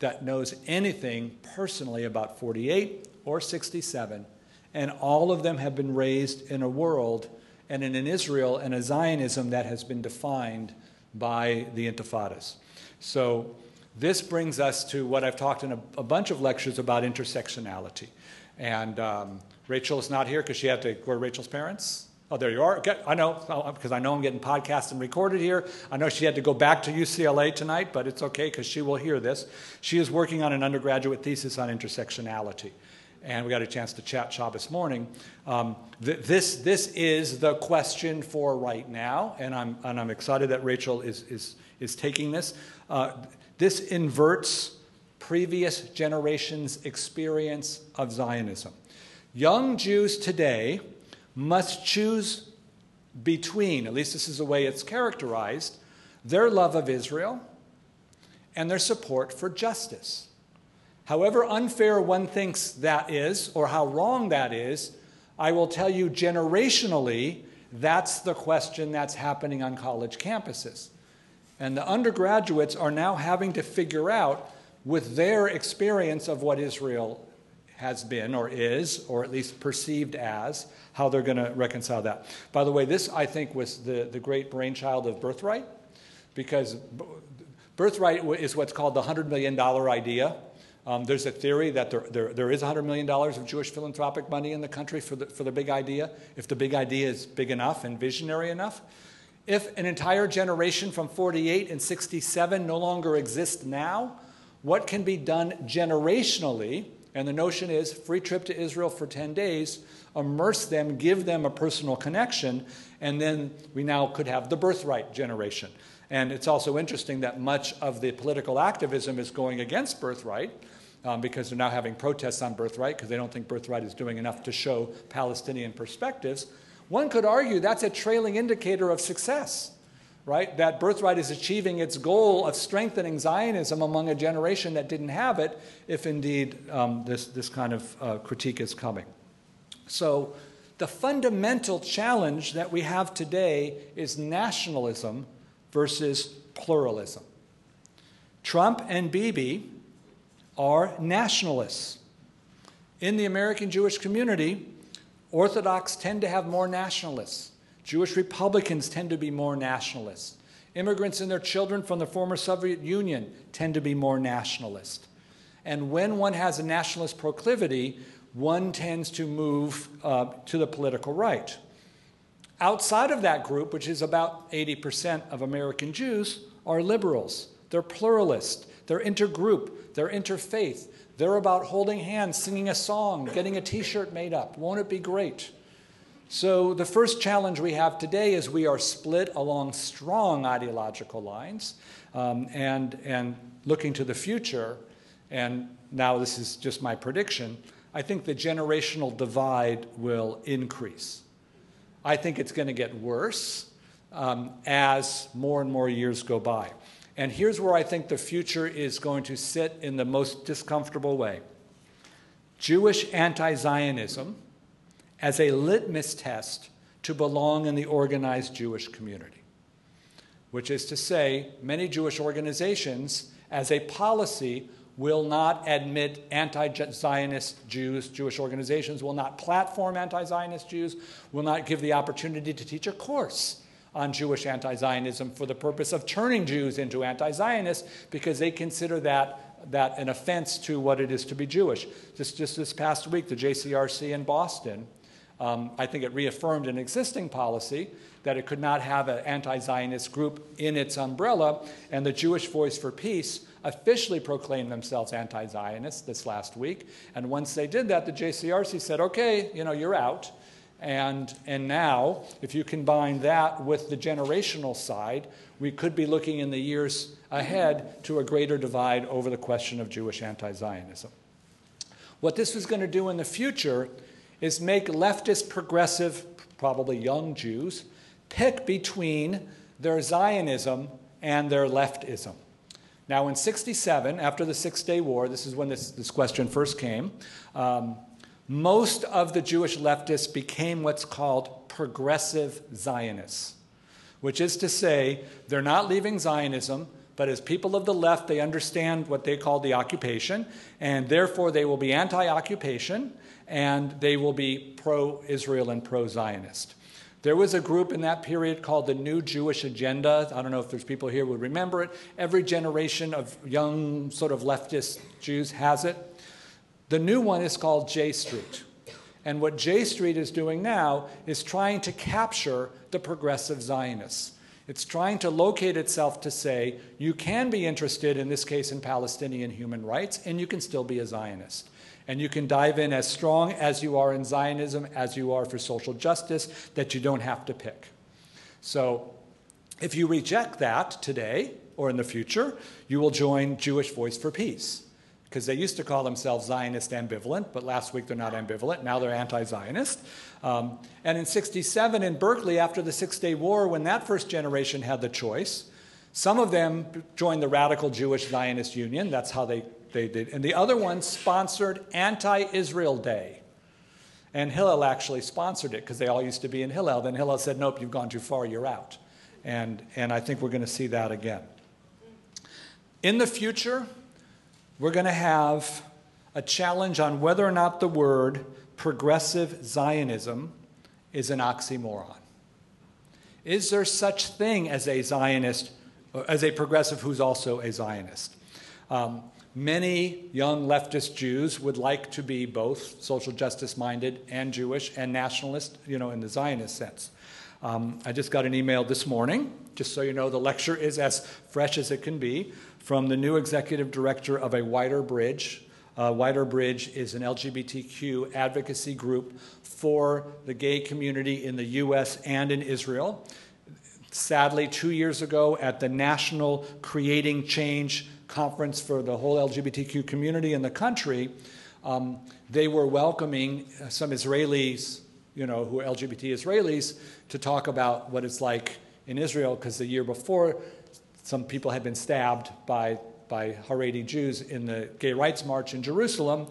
that knows anything personally about 48 or 67, and all of them have been raised in a world and in an Israel and a Zionism that has been defined by the intifadas. So this brings us to what I've talked in a, a bunch of lectures about intersectionality. And um, Rachel is not here because she had to, were Rachel's parents? Oh, there you are. I know, because I know I'm getting podcast and recorded here. I know she had to go back to UCLA tonight, but it's okay because she will hear this. She is working on an undergraduate thesis on intersectionality. And we got a chance to chat Shabbos morning. Um, th- this, this is the question for right now, and I'm, and I'm excited that Rachel is, is, is taking this. Uh, this inverts previous generations' experience of Zionism. Young Jews today must choose between, at least this is the way it's characterized, their love of Israel and their support for justice. However unfair one thinks that is, or how wrong that is, I will tell you generationally, that's the question that's happening on college campuses. And the undergraduates are now having to figure out, with their experience of what Israel has been or is, or at least perceived as, how they're going to reconcile that. By the way, this, I think, was the, the great brainchild of Birthright, because Birthright is what's called the $100 million idea. Um, there's a theory that there, there, there is $100 million of Jewish philanthropic money in the country for the, for the big idea, if the big idea is big enough and visionary enough. If an entire generation from 48 and 67 no longer exists now, what can be done generationally? And the notion is free trip to Israel for 10 days, immerse them, give them a personal connection, and then we now could have the birthright generation. And it's also interesting that much of the political activism is going against birthright um, because they're now having protests on birthright because they don't think birthright is doing enough to show Palestinian perspectives. One could argue that's a trailing indicator of success, right? That birthright is achieving its goal of strengthening Zionism among a generation that didn't have it, if indeed um, this, this kind of uh, critique is coming. So, the fundamental challenge that we have today is nationalism versus pluralism. Trump and Bibi are nationalists. In the American Jewish community, Orthodox tend to have more nationalists. Jewish Republicans tend to be more nationalist. Immigrants and their children from the former Soviet Union tend to be more nationalist. And when one has a nationalist proclivity, one tends to move uh, to the political right. Outside of that group, which is about 80% of American Jews, are liberals. They're pluralist, they're intergroup, they're interfaith. They're about holding hands, singing a song, getting a t shirt made up. Won't it be great? So, the first challenge we have today is we are split along strong ideological lines um, and, and looking to the future. And now, this is just my prediction. I think the generational divide will increase. I think it's going to get worse um, as more and more years go by. And here's where I think the future is going to sit in the most discomfortable way Jewish anti Zionism as a litmus test to belong in the organized Jewish community. Which is to say, many Jewish organizations, as a policy, will not admit anti Zionist Jews. Jewish organizations will not platform anti Zionist Jews, will not give the opportunity to teach a course on Jewish anti Zionism for the purpose of turning Jews into anti Zionists because they consider that, that an offense to what it is to be Jewish. Just, just this past week, the JCRC in Boston, um, I think it reaffirmed an existing policy that it could not have an anti Zionist group in its umbrella, and the Jewish Voice for Peace officially proclaimed themselves anti Zionists this last week. And once they did that, the JCRC said, okay, you know, you're out. And, and now, if you combine that with the generational side, we could be looking in the years ahead to a greater divide over the question of Jewish anti Zionism. What this is going to do in the future is make leftist progressive, probably young Jews, pick between their Zionism and their leftism. Now, in 67, after the Six Day War, this is when this, this question first came, um, most of the Jewish leftists became what's called progressive Zionists, which is to say, they're not leaving Zionism, but as people of the left, they understand what they call the occupation, and therefore they will be anti occupation and they will be pro Israel and pro Zionist. There was a group in that period called the New Jewish Agenda. I don't know if there's people here who remember it. Every generation of young, sort of leftist Jews has it. The new one is called J Street. And what J Street is doing now is trying to capture the progressive Zionists. It's trying to locate itself to say, you can be interested, in this case, in Palestinian human rights, and you can still be a Zionist. And you can dive in as strong as you are in Zionism, as you are for social justice, that you don't have to pick. So if you reject that today or in the future, you will join Jewish Voice for Peace because they used to call themselves Zionist ambivalent, but last week they're not ambivalent. Now they're anti Zionist. Um, and in 67 in Berkeley, after the Six Day War, when that first generation had the choice, some of them joined the Radical Jewish Zionist Union. That's how they they did. And the other one sponsored Anti Israel Day. And Hillel actually sponsored it because they all used to be in Hillel. Then Hillel said, Nope, you've gone too far, you're out. And, and I think we're going to see that again. In the future, we're going to have a challenge on whether or not the word progressive Zionism is an oxymoron. Is there such thing as a Zionist, as a progressive who's also a Zionist? Um, many young leftist Jews would like to be both social justice minded and Jewish and nationalist, you know, in the Zionist sense. Um, I just got an email this morning, just so you know, the lecture is as fresh as it can be, from the new executive director of a Wider Bridge. Uh, Wider Bridge is an LGBTQ advocacy group for the gay community in the US and in Israel. Sadly, two years ago at the National Creating Change conference for the whole LGBTQ community in the country, um, they were welcoming some Israelis, you know, who are LGBT Israelis, to talk about what it's like in Israel, because the year before, some people had been stabbed by, by Haredi Jews in the gay rights march in Jerusalem.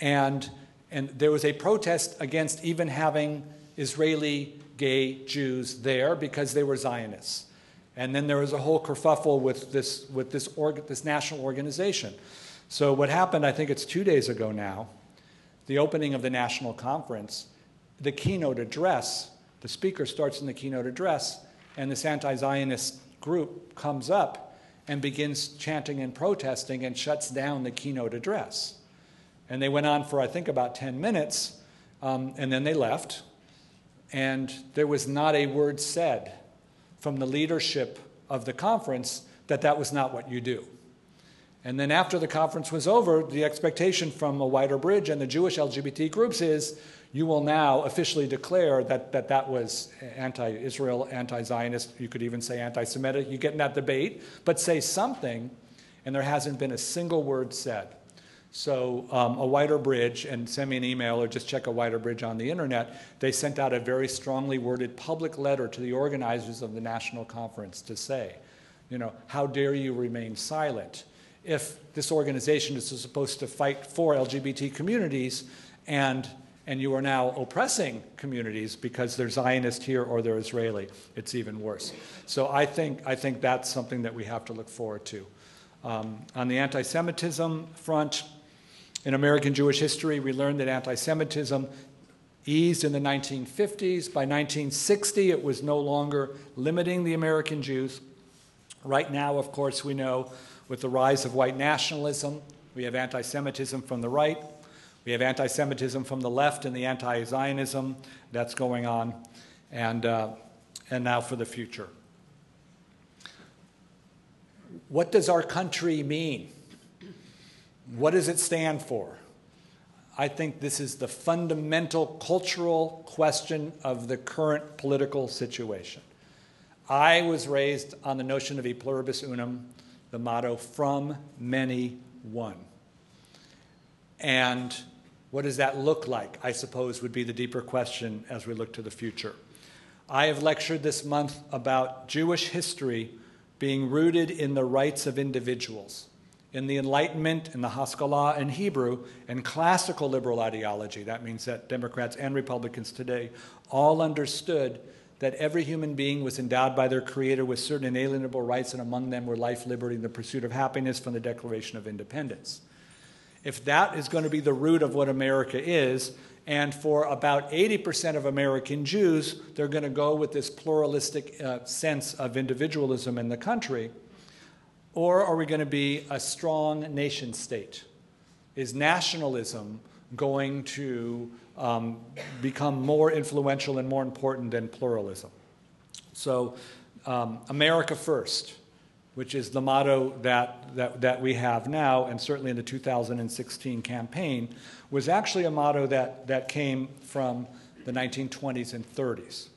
And, and there was a protest against even having Israeli gay Jews there because they were Zionists. And then there was a whole kerfuffle with this, with this, org, this national organization. So, what happened, I think it's two days ago now, the opening of the national conference, the keynote address, the speaker starts in the keynote address, and this anti Zionist group comes up and begins chanting and protesting and shuts down the keynote address. And they went on for, I think, about 10 minutes, um, and then they left. And there was not a word said from the leadership of the conference that that was not what you do. And then after the conference was over, the expectation from a wider bridge and the Jewish LGBT groups is you will now officially declare that that, that was anti Israel, anti Zionist, you could even say anti Semitic. You get in that debate, but say something, and there hasn't been a single word said. So, um, a wider bridge, and send me an email or just check a wider bridge on the internet. They sent out a very strongly worded public letter to the organizers of the national conference to say, you know, how dare you remain silent? If this organization is supposed to fight for LGBT communities and and you are now oppressing communities because they're Zionist here or they're Israeli. It's even worse. So I think, I think that's something that we have to look forward to. Um, on the anti Semitism front, in American Jewish history, we learned that anti Semitism eased in the 1950s. By 1960, it was no longer limiting the American Jews. Right now, of course, we know with the rise of white nationalism, we have anti Semitism from the right, we have anti Semitism from the left and the anti Zionism that's going on, and, uh, and now for the future. What does our country mean? What does it stand for? I think this is the fundamental cultural question of the current political situation. I was raised on the notion of e pluribus unum, the motto, from many, one. And what does that look like? I suppose would be the deeper question as we look to the future. I have lectured this month about Jewish history being rooted in the rights of individuals in the Enlightenment, in the Haskalah, in Hebrew, and classical liberal ideology. That means that Democrats and Republicans today all understood that every human being was endowed by their Creator with certain inalienable rights, and among them were life, liberty, and the pursuit of happiness from the Declaration of Independence. If that is going to be the root of what America is, and for about 80% of American Jews, they're going to go with this pluralistic uh, sense of individualism in the country or are we going to be a strong nation state? Is nationalism going to um, become more influential and more important than pluralism? So, um, America First, which is the motto that, that, that we have now, and certainly in the 2016 campaign, was actually a motto that, that came from the 1920s and 30s.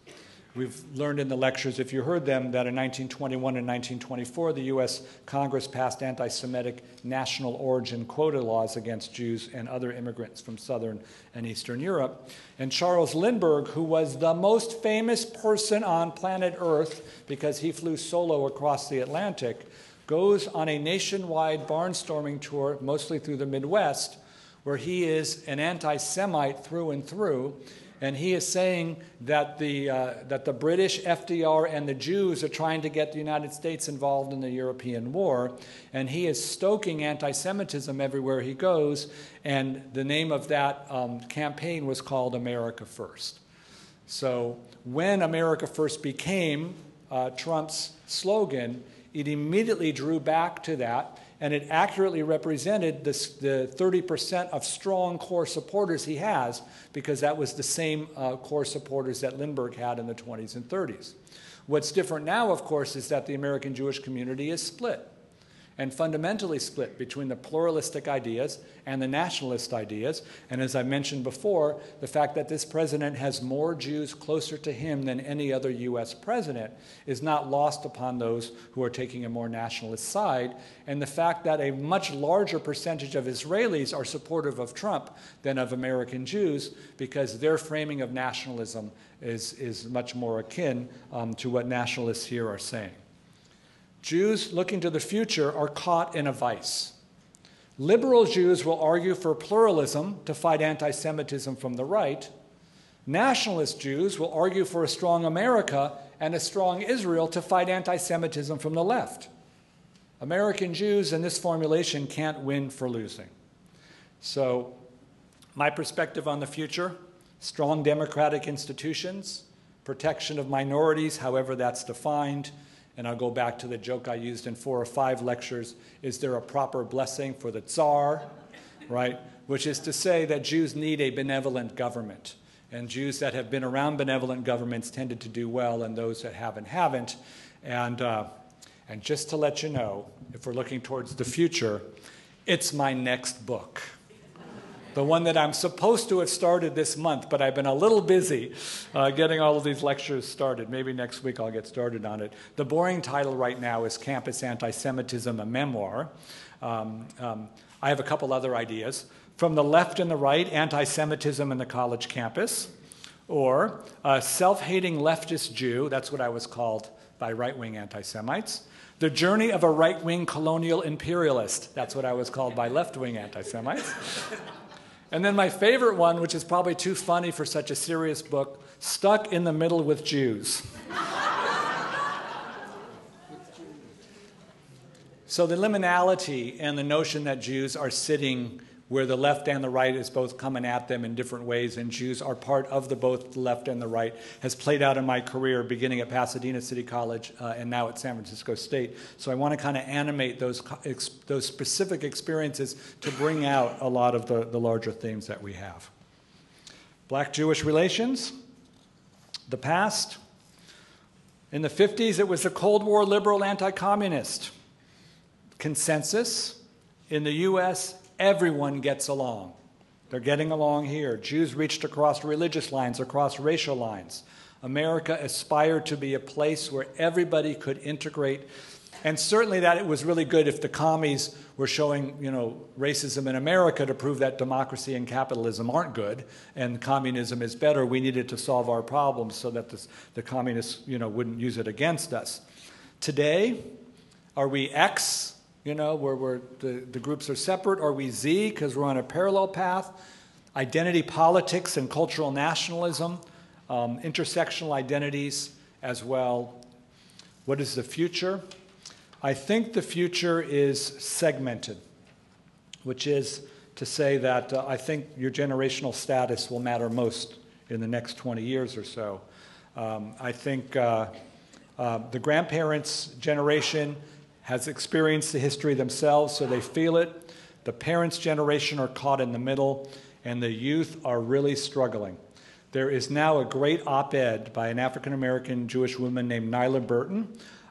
We've learned in the lectures, if you heard them, that in 1921 and 1924, the U.S. Congress passed anti Semitic national origin quota laws against Jews and other immigrants from Southern and Eastern Europe. And Charles Lindbergh, who was the most famous person on planet Earth because he flew solo across the Atlantic, goes on a nationwide barnstorming tour, mostly through the Midwest, where he is an anti Semite through and through. And he is saying that the, uh, that the British, FDR, and the Jews are trying to get the United States involved in the European war. And he is stoking anti Semitism everywhere he goes. And the name of that um, campaign was called America First. So when America First became uh, Trump's slogan, it immediately drew back to that and it accurately represented the 30% of strong core supporters he has, because that was the same uh, core supporters that Lindbergh had in the 20s and 30s. What's different now, of course, is that the American Jewish community is split and fundamentally split between the pluralistic ideas and the nationalist ideas. And as I mentioned before, the fact that this president has more Jews closer to him than any other U.S. president is not lost upon those who are taking a more nationalist side. And the fact that a much larger percentage of Israelis are supportive of Trump than of American Jews because their framing of nationalism is, is much more akin um, to what nationalists here are saying. Jews looking to the future are caught in a vice. Liberal Jews will argue for pluralism to fight anti Semitism from the right. Nationalist Jews will argue for a strong America and a strong Israel to fight anti Semitism from the left. American Jews in this formulation can't win for losing. So, my perspective on the future strong democratic institutions, protection of minorities, however that's defined, and I'll go back to the joke I used in four or five lectures is there a proper blessing for the Tsar? Right? Which is to say that Jews need a benevolent government. And Jews that have been around benevolent governments tended to do well, and those that haven't, haven't. And, uh, and just to let you know, if we're looking towards the future, it's my next book the one that I'm supposed to have started this month, but I've been a little busy uh, getting all of these lectures started. Maybe next week I'll get started on it. The boring title right now is Campus Anti Semitism, a Memoir. Um, um, I have a couple other ideas. From the left and the right, anti Semitism in the college campus, or a self hating leftist Jew, that's what I was called by right wing anti Semites. The Journey of a Right Wing Colonial Imperialist, that's what I was called by left wing anti Semites. (laughs) And then my favorite one, which is probably too funny for such a serious book, Stuck in the Middle with Jews. so the liminality and the notion that Jews are sitting where the left and the right is both coming at them in different ways, and Jews are part of the both the left and the right, has played out in my career, beginning at Pasadena City College uh, and now at San Francisco State. So I want to kind of animate those, those specific experiences to bring out a lot of the, the larger themes that we have. Black Jewish relations, the past. In the 50s, it was the Cold War liberal anti communist consensus. In the US, everyone gets along. They're getting along here. Jews reached across religious lines, across racial lines. America aspired to be a place where everybody could integrate. And certainly that it was really good if the commies were showing, you know, racism in America to prove that democracy and capitalism aren't good and communism is better. We needed to solve our problems so that the communists, you know, wouldn't use it against us. Today, are we X you know, where we're, the, the groups are separate, or we Z because we're on a parallel path. Identity politics and cultural nationalism, um, intersectional identities as well. What is the future? I think the future is segmented, which is to say that uh, I think your generational status will matter most in the next 20 years or so. Um, I think uh, uh, the grandparents' generation has experienced the history themselves, so they feel it. The parents' generation are caught in the middle, and the youth are really struggling. There is now a great op ed by an African American Jewish woman named Nylah Burton,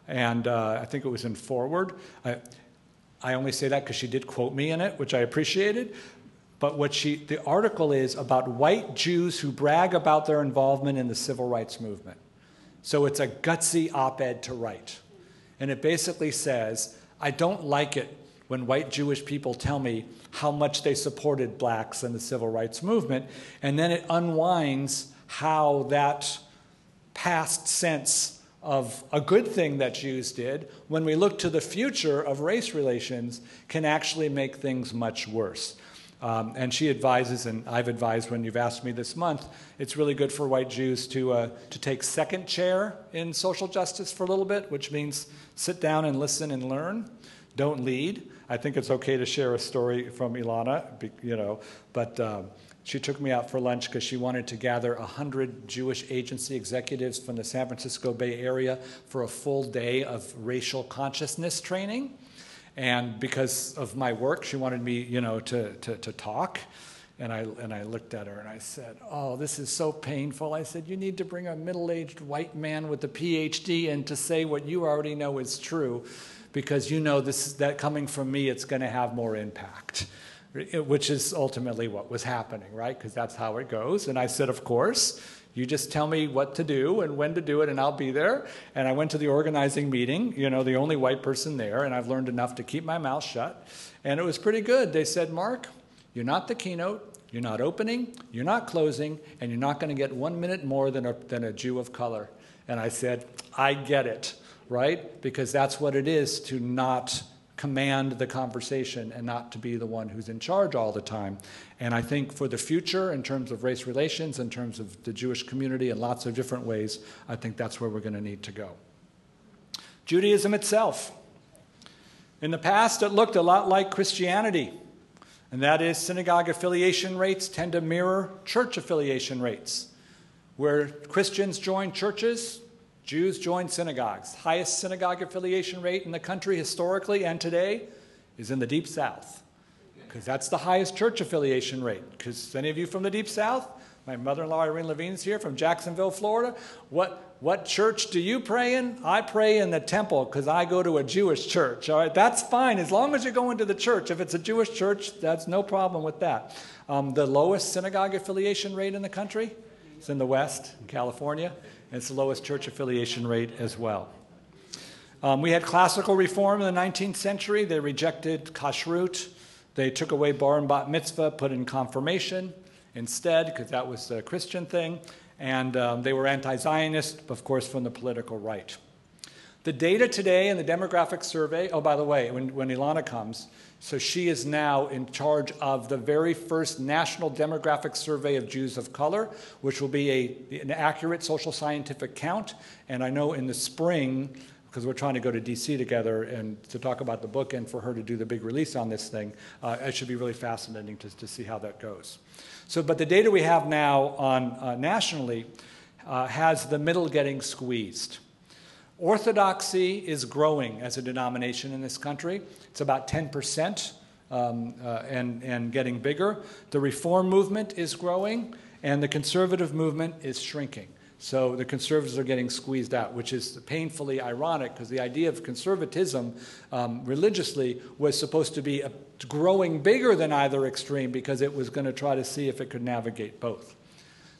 and uh, I think it was in Forward. I, I only say that because she did quote me in it, which I appreciated. But what she, the article is about white Jews who brag about their involvement in the civil rights movement. So it's a gutsy op ed to write. And it basically says, I don't like it when white Jewish people tell me how much they supported blacks and the civil rights movement. And then it unwinds how that past sense of a good thing that Jews did, when we look to the future of race relations, can actually make things much worse. Um, and she advises, and I've advised when you've asked me this month, it's really good for white Jews to, uh, to take second chair in social justice for a little bit, which means sit down and listen and learn. Don't lead. I think it's okay to share a story from Ilana, you know, but um, she took me out for lunch because she wanted to gather 100 Jewish agency executives from the San Francisco Bay Area for a full day of racial consciousness training. And because of my work, she wanted me, you know, to, to, to talk. And I, and I looked at her and I said, Oh, this is so painful. I said, You need to bring a middle aged white man with a PhD in to say what you already know is true because you know this, that coming from me, it's going to have more impact which is ultimately what was happening, right? Because that's how it goes. And I said, Of course, you just tell me what to do and when to do it, and I'll be there. And I went to the organizing meeting, you know, the only white person there, and I've learned enough to keep my mouth shut. And it was pretty good. They said, Marc, you're not the keynote, you're not opening, you're not closing, and you're not going to get one minute more than a, than a Jew of color. And I said, I get it, right? Because that's what it is to not command the conversation and not to be the one who's in charge all the time. And I think for the future, in terms of race relations, in terms of the Jewish community in lots of different ways, I think that's where we're going to need to go. Judaism itself. In the past, it looked a lot like Christianity, and that is synagogue affiliation rates tend to mirror church affiliation rates. Where Christians join churches, Jews joined synagogues. Highest synagogue affiliation rate in the country historically and today is in the Deep South, because that's the highest church affiliation rate. Because any of you from the Deep South, my mother-in-law Irene Levine's here from Jacksonville, Florida. What what church do you pray in? I pray in the temple because I go to a Jewish church. All right, that's fine as long as you're going to the church. If it's a Jewish church, that's no problem with that. Um, the lowest synagogue affiliation rate in the country is in the West, in California and it's the lowest church affiliation rate as well. Um, we had classical reform in the 19th century. They rejected kashrut. They took away bar and bat mitzvah, put in confirmation instead, because that was the Christian thing. And um, they were anti Zionist, of course, from the political right. The data today in the demographic survey, oh, by the way, when, when Ilana comes, so she is now in charge of the very first national demographic survey of Jews of color, which will be a, an accurate social scientific count. And I know in the spring, because we're trying to go to DC together and to talk about the book and for her to do the big release on this thing, uh, it should be really fascinating to, to see how that goes. So, but the data we have now on uh, nationally uh, has the middle getting squeezed. Orthodoxy is growing as a denomination in this country. It's about 10% um, uh, and, and getting bigger. The reform movement is growing, and the conservative movement is shrinking. So the conservatives are getting squeezed out, which is painfully ironic because the idea of conservatism um, religiously was supposed to be a, growing bigger than either extreme because it was going to try to see if it could navigate both.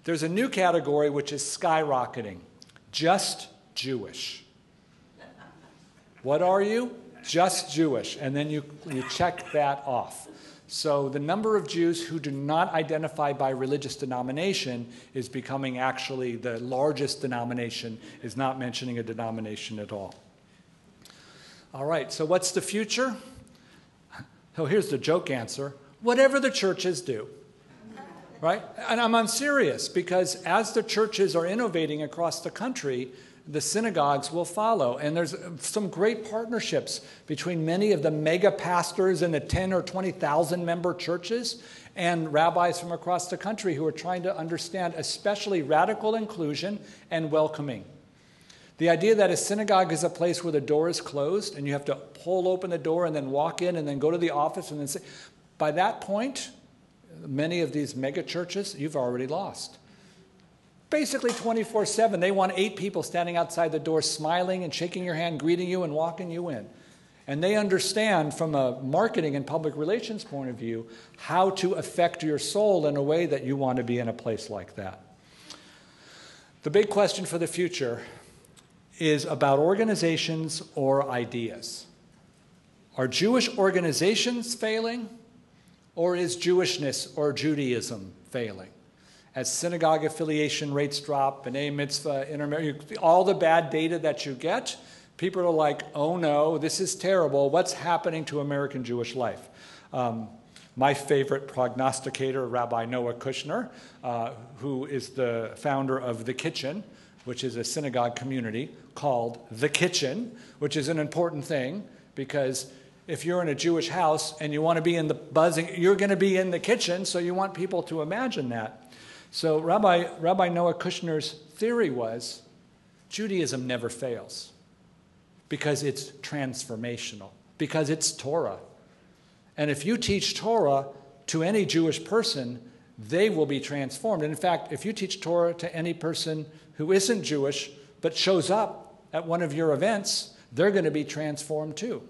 There's a new category which is skyrocketing just Jewish. What are you? Just Jewish. And then you, you check that off. So the number of Jews who do not identify by religious denomination is becoming actually the largest denomination, is not mentioning a denomination at all. All right, so what's the future? So here's the joke answer whatever the churches do. Right? And I'm unserious because as the churches are innovating across the country, the synagogues will follow. And there's some great partnerships between many of the mega pastors in the 10 or 20,000 member churches and rabbis from across the country who are trying to understand, especially radical inclusion and welcoming. The idea that a synagogue is a place where the door is closed and you have to pull open the door and then walk in and then go to the office and then say, by that point, many of these mega churches, you've already lost basically 24 7. They want eight people standing outside the door smiling and shaking your hand, greeting you, and walking you in. And they understand from a marketing and public relations point of view how to affect your soul in a way that you want to be in a place like that. The big question for the future is about organizations or ideas. Are Jewish organizations failing, or is Jewishness or Judaism failing? As synagogue affiliation rates drop, b'nai mitzvah, intermarriage, all the bad data that you get, people are like, oh no, this is terrible. What's happening to American Jewish life? Um, my favorite prognosticator, Rabbi Noa Kushner, uh, who is the founder of The Kitchen, which is a synagogue community called The Kitchen, which is an important thing because if you're in a Jewish house and you want to be in the buzzing, you're going to be in the kitchen, so you want people to imagine that. So Rabbi, Rabbi Noa Kushner's theory was Judaism never fails because it's transformational, because it's Torah. And if you teach Torah to any Jewish person, they will be transformed. And in fact, if you teach Torah to any person who isn't Jewish but shows up at one of your events, they're going to be transformed too.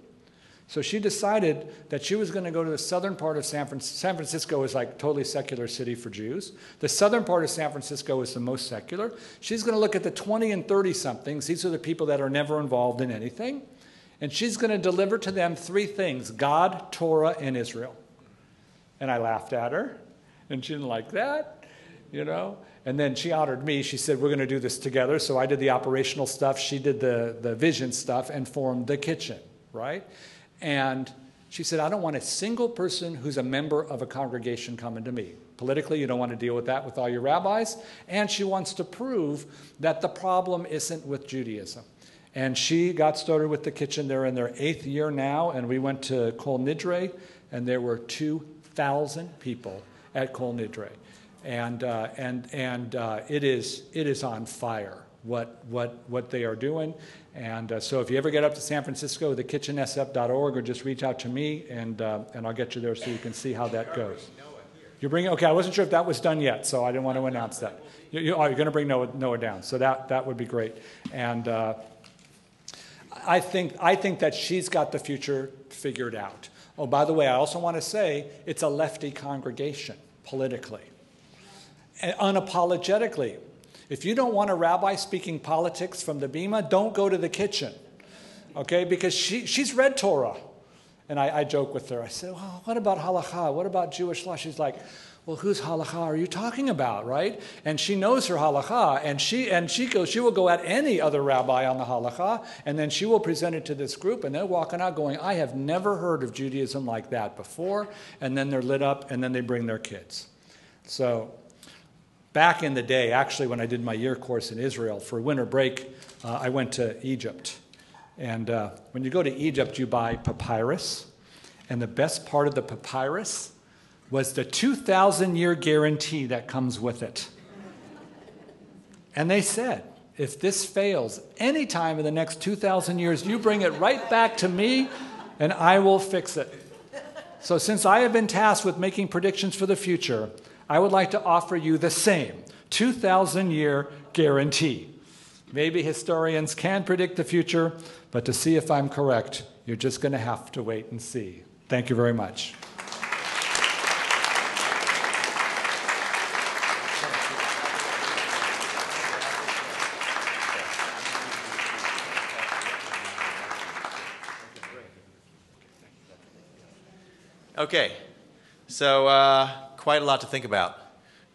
So she decided that she was going to go to the southern part of San Francisco. San Francisco is like totally secular city for Jews. The southern part of San Francisco is the most secular. She's going to look at the 20 and 30 somethings. These are the people that are never involved in anything. And she's going to deliver to them three things God, Torah, and Israel. And I laughed at her, and she didn't like that, you know. And then she honored me. She said, We're going to do this together. So I did the operational stuff, she did the, the vision stuff, and formed the kitchen, right? And she said, I don't want a single person who's a member of a congregation coming to me. Politically, you don't want to deal with that with all your rabbis. And she wants to prove that the problem isn't with Judaism. And she got started with the kitchen. They're in their eighth year now. And we went to Kol Nidre, and there were 2,000 people at Kol Nidre. And, uh, and, and uh, it, is, it is on fire what, what, what they are doing. And uh, so if you ever get up to San Francisco, thekitchensf.org, or just reach out to me, and, uh, and I'll get you there so you can see how that goes. You're bringing, okay, I wasn't sure if that was done yet, so I didn't want to announce that. You, you, oh, you're going to bring Noa, Noa down, so that, that would be great. And uh, I, think, I think that she's got the future figured out. Oh, by the way, I also want to say it's a lefty congregation politically. And unapologetically, if you don't want a rabbi speaking politics from the Bema, don't go to the kitchen. Okay? Because she, she's read Torah. And I, I joke with her. I said, well, what about halacha? What about Jewish law? She's like, well, whose halacha are you talking about, right? And she knows her halacha, and she and she goes, she will go at any other rabbi on the halacha, and then she will present it to this group, and they're walking out going, I have never heard of Judaism like that before, and then they're lit up, and then they bring their kids. So back in the day, actually, when I did my year course in Israel for winter break, uh, I went to Egypt. And uh, when you go to Egypt, you buy papyrus. And the best part of the papyrus was the 2,000 year guarantee that comes with it. And they said, if this fails any time in the next 2,000 years, you bring it right back to me and I will fix it. So, since I have been tasked with making predictions for the future, I would like to offer you the same 2,000 year guarantee. Maybe historians can predict the future, but to see if I'm correct, you're just going to have to wait and see. Thank you very much. Okay, so uh, quite a lot to think about.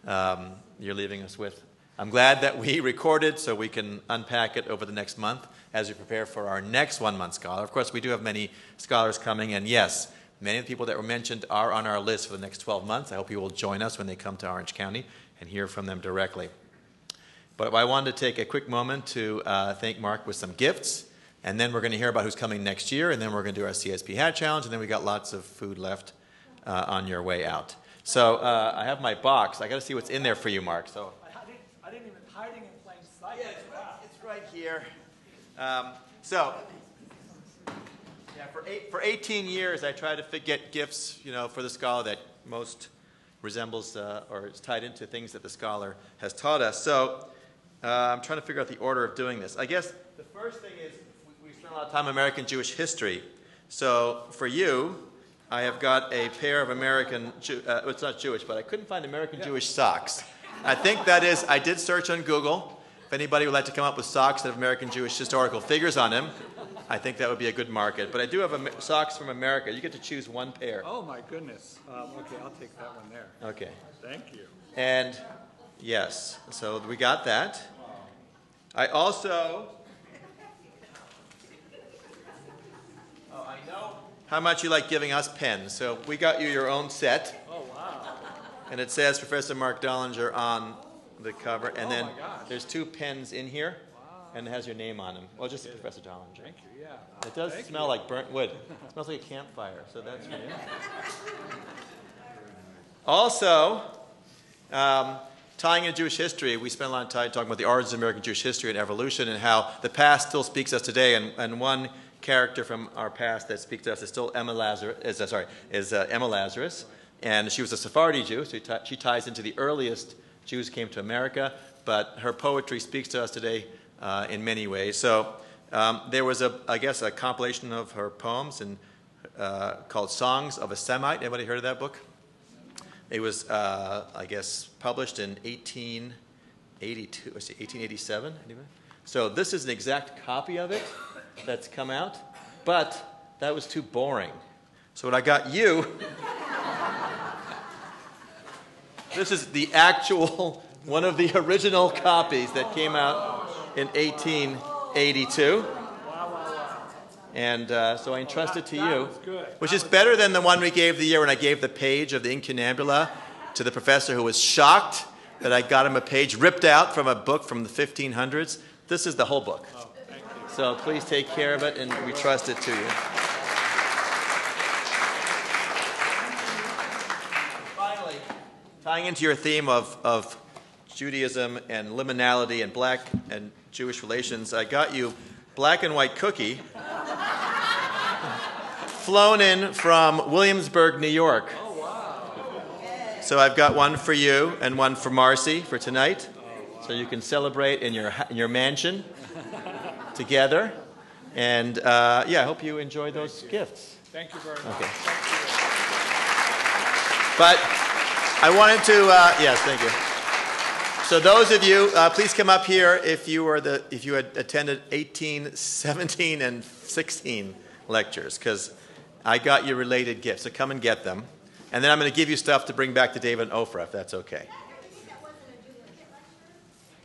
Um, you're leaving us with. I'm glad that we (laughs) recorded so we can unpack it over the next month as we prepare for our next one month scholar. Of course, we do have many scholars coming, and yes, many of the people that were mentioned are on our list for the next 12 months. I hope you will join us when they come to Orange County and hear from them directly. But I wanted to take a quick moment to uh, thank Marc with some gifts, and then we're going to hear about who's coming next year, and then we're going to do our CSP hat challenge, and then we got lots of food left uh, on your way out. So uh, I have my box. I got to see what's in there for you, Marc. So I didn't, I didn't even hiding it in plain sight. Yeah, it's right, it's right here. Um, so yeah, for eight, for 18 years, I tried to get gifts, you know, for the scholar that most resembles uh, or is tied into things that the scholar has taught us. So uh, I'm trying to figure out the order of doing this. I guess the first thing is we, we spent a lot of time on American Jewish history. So for you, I have got a pair of American, uh, it's not Jewish, but I couldn't find American yeah. Jewish socks. I think that is, I did search on Google. If anybody would like to come up with socks that have American Jewish historical figures on them, I think that would be a good market. But I do have a, socks from America. You get to choose one pair. Oh my goodness. Um, okay, I'll take that one there. Okay. Thank you. And Yes. So we got that. I also. Oh, I know how much you like giving us pens. So we got you your own set. Oh, wow. And it says Professor Marc Dollinger on the cover. And then there's two pens in here. And it has your name on them. Well, just Professor Dollinger. Thank you, yeah. It does smell like burnt wood. It smells like a campfire, so that's you. (laughs) Also, um, tying in Jewish history, we spent a lot of time talking about the origins of American Jewish history and evolution and how the past still speaks to us today. And, and one character from our past that speaks to us is still Emma Lazarus. Is, uh, sorry, is uh, Emma Lazarus, and she was a Sephardi Jew, so she ties into the earliest Jews came to America. But her poetry speaks to us today uh, in many ways. So um, there was a, I guess, a compilation of her poems and uh, called "Songs of a Semite." Anybody heard of that book? It was, uh, I guess, published in 1882, or 1887. Anybody? So this is an exact copy of it that's come out, but that was too boring. So what I got you, this is the actual, one of the original copies that came out in 1882. And uh, so I entrust it to you, which is better than the one we gave the year when I gave the page of the incunabula to the professor who was shocked that I got him a page ripped out from a book from the 1500s. This is the whole book. So please take care of it, and we trust it to you. Finally, tying into your theme of, of Judaism and liminality and black and Jewish relations, I got you black and white cookie (laughs) flown in from Williamsburg, New York. Oh, wow. So I've got one for you and one for Marcy for tonight. So you can celebrate in your, in your mansion together. And uh, yeah, I hope you enjoy those gifts. Thank you very much. Okay. But I wanted to, uh, yes, thank you. So those of you, uh, please come up here if you were the if you had attended 18, 17, and 16 lectures, because I got you related gifts. So come and get them, and then I'm going to give you stuff to bring back to David and Ofra, if that's okay.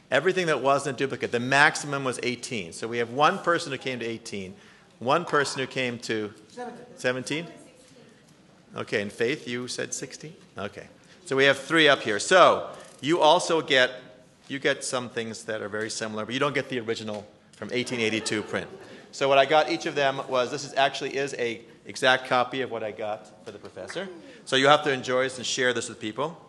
Everything that wasn't a duplicate. The maximum was 18. So we have one person who came to 18, one person who came to 17. Okay, and Faith, you said 16? Okay. So we have three up here. So you also get you get some things that are very similar, but you don't get the original from 1882 print. So what I got each of them was this is actually is a exact copy of what I got for the professor. So you have to enjoy this and share this with people.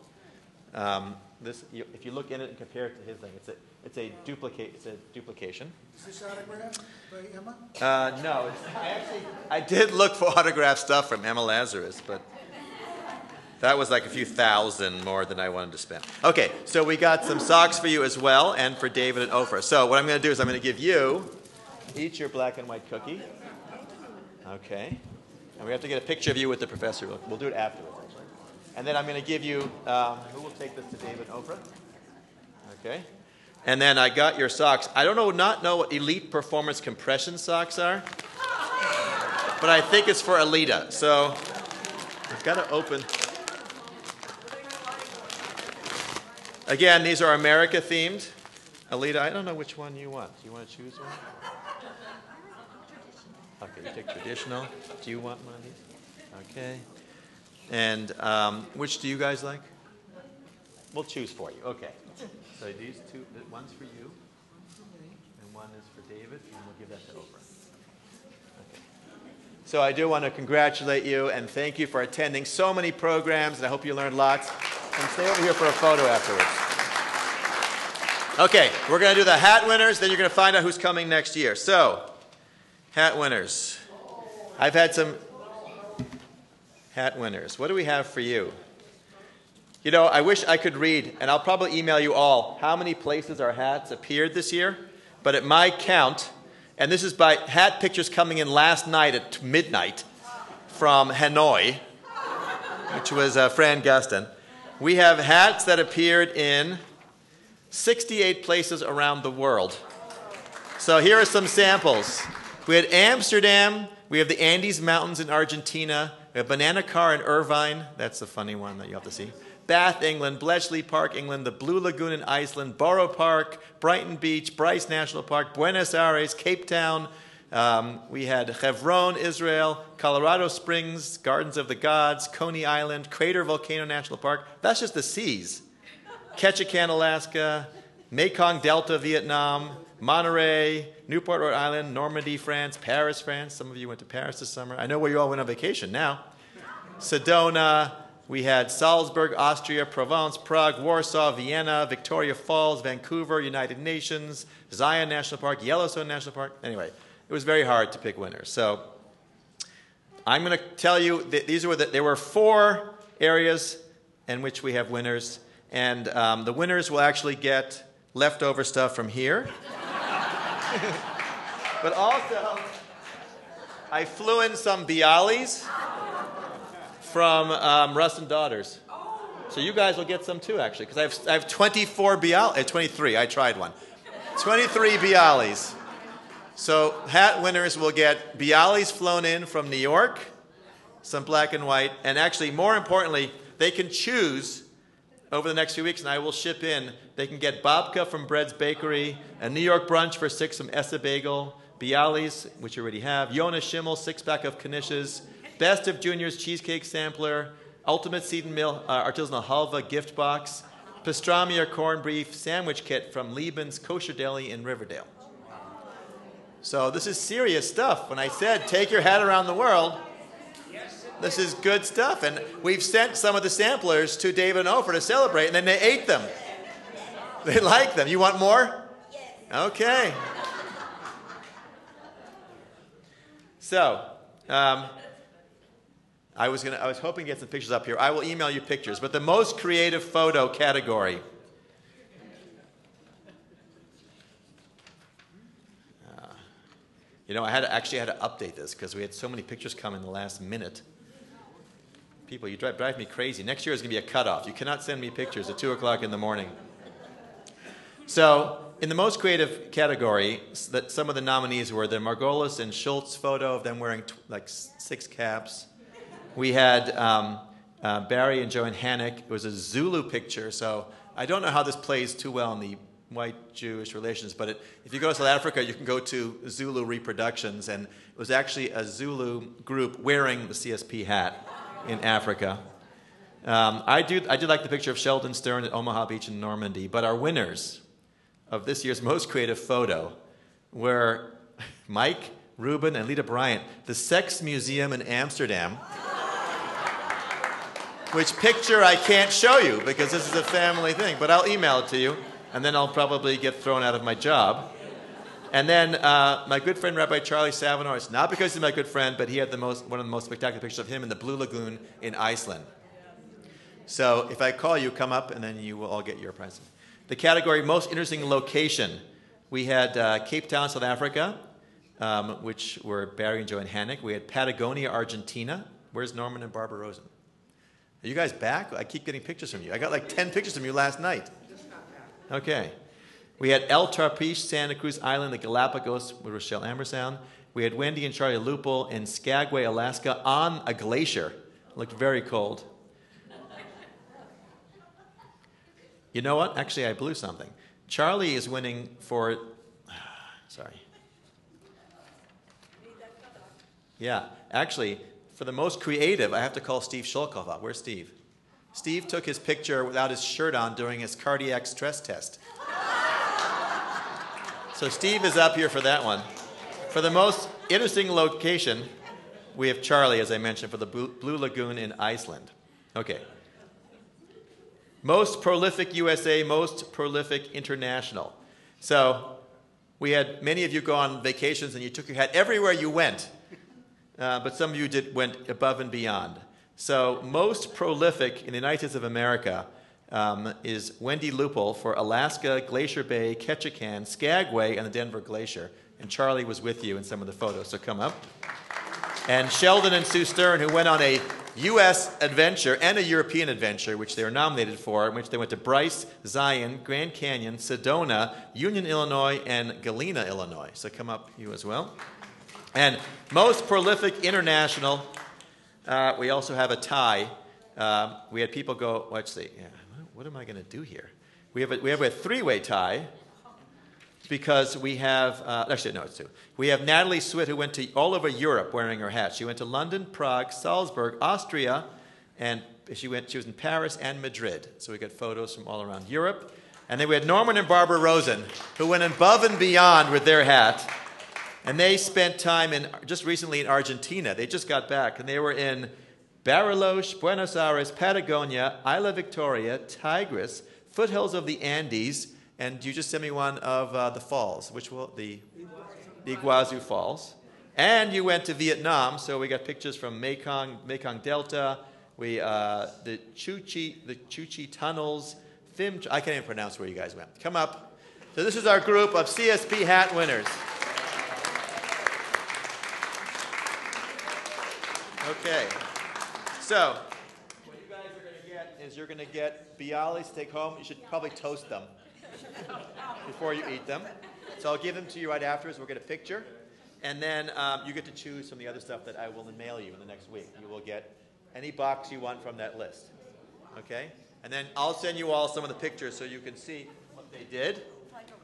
Um, this, you, if you look in it and compare it to his thing, it's a it's a duplicate it's a duplication. Is this autograph by Emma? Uh, no, it's, I actually I did look for autograph stuff from Emma Lazarus, but that was like a few thousand more than I wanted to spend. Okay, so we got some socks for you as well, and for David and Ofra. So what I'm going to do is I'm going to give you each your black and white cookie. Okay, and we have to get a picture of you with the professor. We'll, we'll do it afterwards. And then I'm going to give you. Um, who will take this to David Ofra? Okay. And then I got your socks. I don't know, not know what elite performance compression socks are, but I think it's for Alita. So I've got to open. Again, these are America themed. Alita, I don't know which one you want. Do you want to choose one? Okay, you take traditional. Do you want one of these? Okay. And um, which do you guys like? We'll choose for you. Okay. So these two, one's for you, and one is for David, and we'll give that to Ofra. Okay. So I do want to congratulate you and thank you for attending so many programs, and I hope you learned lots. And stay over here for a photo afterwards. Okay, we're going to do the hat winners, then you're going to find out who's coming next year. So, hat winners. I've had some hat winners. What do we have for you? You know, I wish I could read, and I'll probably email you all how many places our hats appeared this year. But at my count, and this is by hat pictures coming in last night at midnight from Hanoi, which was uh, Fran Guston, we have hats that appeared in 68 places around the world. So here are some samples. We had Amsterdam, we have the Andes Mountains in Argentina, we have Banana Car in Irvine, that's the funny one that you have to see. Bath, England, Bletchley Park, England, the Blue Lagoon in Iceland, Borough Park, Brighton Beach, Bryce National Park, Buenos Aires, Cape Town. Um, we had Hebron, Israel, Colorado Springs, Gardens of the Gods, Coney Island, Crater Volcano National Park. That's just the seas. Ketchikan, Alaska, Mekong Delta, Vietnam, Monterey, Newport, Rhode Island, Normandy, France, Paris, France. Some of you went to Paris this summer. I know where you all went on vacation now. Sedona. We had Salzburg, Austria, Provence, Prague, Warsaw, Vienna, Victoria Falls, Vancouver, United Nations, Zion National Park, Yellowstone National Park. Anyway, it was very hard to pick winners. So I'm going to tell you that these were the, there were four areas in which we have winners, and um, the winners will actually get leftover stuff from here. (laughs) but also, I flew in some Bialys from um, Russ and Daughters. So you guys will get some too, actually, because I have, I have 24 Bialys, uh, 23, I tried one. 23 Bialys. So hat winners will get Bialys flown in from New York, some black and white, and actually, more importantly, they can choose over the next few weeks, and I will ship in. They can get babka from Bread's Bakery, a New York brunch for six from Ess-a-Bagel, Bialys, which you already have, Yonah Schimmel, six pack of knishes, Best of Juniors Cheesecake Sampler, Ultimate Seed and Mill uh, Artisanal Halva Gift Box, Pastrami or Corned Beef Sandwich Kit from Liebman's Kosher Deli in Riverdale. So this is serious stuff. When I said take your hat around the world, this is good stuff. And we've sent some of the samplers to David and Ofra to celebrate, and then they ate them. They (laughs) like them. You want more? Okay. So, um, I was, gonna, I was hoping to get some pictures up here. I will email you pictures. But the most creative photo category. Uh, you know, I had to, actually had to update this because we had so many pictures come in the last minute. People, you drive, drive me crazy. Next year is going to be a cutoff. You cannot send me pictures at 2 o'clock in the morning. So, in the most creative category, that some of the nominees were the Margolis and Schultz photo of them wearing like six caps. We had um, uh, Barry and Joanne Hannock. It was a Zulu picture, so I don't know how this plays too well in the white Jewish relations, but it, if you go to South Africa, you can go to Zulu reproductions, and it was actually a Zulu group wearing the CSP hat in Africa. Um, I, do, I did like the picture of Sheldon Stern at Omaha Beach in Normandy, but our winners of this year's most creative photo were (laughs) Mike, Ruben, and Lita Bryant, the Sex Museum in Amsterdam which picture I can't show you because this is a family thing, but I'll email it to you, and then I'll probably get thrown out of my job. And then uh, my good friend Rabbi Charlie Savenor, it's not because he's my good friend, but he had the most, one of the most spectacular pictures of him in the Blue Lagoon in Iceland. So if I call you, come up, and then you will all get your present. The category most interesting location, we had uh, Cape Town, South Africa, um, which were Barry and Joanne Hannock. We had Patagonia, Argentina. Where's Norman and Barbara Rosen? Are you guys back? I keep getting pictures from you. I got like 10 pictures from you last night. Okay. We had El Tarpiche, Santa Cruz Island, the Galapagos with Rochelle Ambersound. We had Wendy and Charlie Lupel in Skagway, Alaska on a glacier. It looked very cold. You know what? Actually, I blew something. Charlie is winning for. (sighs) Sorry. Yeah, actually, for the most creative, I have to call Steve Shulkov out. Where's Steve? Steve took his picture without his shirt on during his cardiac stress test. So Steve is up here for that one. For the most interesting location, we have Charlie, as I mentioned, for the Blue Lagoon in Iceland. Okay. Most prolific USA, most prolific international. So we had many of you go on vacations and you took your hat everywhere you went uh, but some of you did, went above and beyond. So, most prolific in the United States of America um, is Wendy Lupel for Alaska, Glacier Bay, Ketchikan, Skagway, and the Denver Glacier. And Charlie was with you in some of the photos, so come up. And Sheldon and Sue Stern, who went on a U.S. adventure and a European adventure, which they were nominated for, in which they went to Bryce, Zion, Grand Canyon, Sedona, Union, Illinois, and Galena, Illinois. So come up, you as well. And most prolific international, uh, we also have a tie. um, we had people go, let's yeah, what am I going to do here? We have a, we have a three way tie because we have, uh, actually, no, it's two. We have Natalie Swit, who went to all over Europe wearing her hat. She went to London, Prague, Salzburg, Austria, and she, went, she was in Paris and Madrid. So we got photos from all around Europe. And then we had Norman and Barbara Rosen, who went above and beyond with their hat. And they spent time in, just recently in Argentina. They just got back, and they were in Bariloche, Buenos Aires, Patagonia, Isla Victoria, Tigris, foothills of the Andes, and you just sent me one of uh, the falls, which will the the Iguazu Falls. And you went to Vietnam, so we got pictures from Mekong, Mekong Delta, we uh, the Cu Chi, the Cu Chi tunnels. I can't even pronounce where you guys went. Come up. So this is our group of CSP hat winners. Okay. So what you guys are going to get is you're going to get Bialys to take home. You should probably toast them before you eat them. So I'll give them to you right afterwards. We'll get a picture. And then um, you get to choose from the other stuff that I will mail you in the next week. You will get any box you want from that list. Okay? And then I'll send you all some of the pictures so you can see what they did.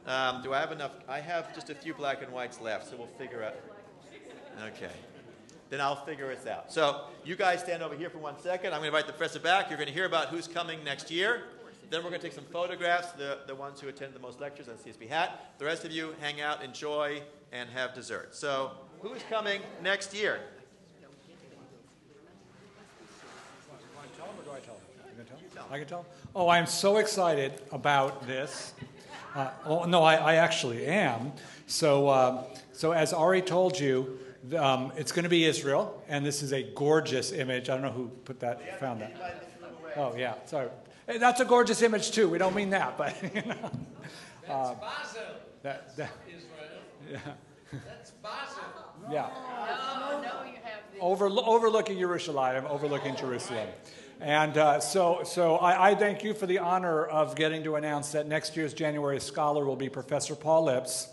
Um, do I have enough? I have just a few black and whites left, so we'll figure out. Okay. Then I'll figure this out. So you guys stand over here for one second. I'm going to invite the professor back. You're going to hear about who's coming next year. Then we're going to take some photographs, the, the ones who attended the most lectures on CSP Hat. The rest of you hang out, enjoy, and have dessert. So who's coming next year? I can tell. Oh, I'm so excited about this. Uh, oh, no, I, I, actually am. So, uh, so as Ari told you, um, it's going to be Israel, and this is a gorgeous image. I don't know who put that, found that. Oh, yeah, sorry. That's a gorgeous image too. We don't mean that, but (laughs) you know. That's um, Basel. That, that, Israel. Yeah. That's Basel. (laughs) Yeah. No, no, you have the... Over, overlooking Jerusalem, overlooking Jerusalem. And uh, so, so I, I, thank you for the honor of getting to announce that next year's January Scholar will be Professor Paul Liptz,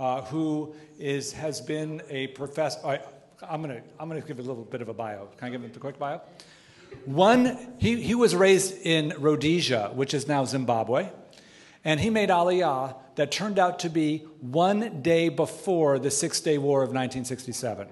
uh, who is, has been a professor. I, am going to I'm gonna give a little bit of a bio. Can I give him the quick bio? One, he, he was raised in Rhodesia, which is now Zimbabwe, and he made Aliyah that turned out to be one day before the Six Day War of 1967.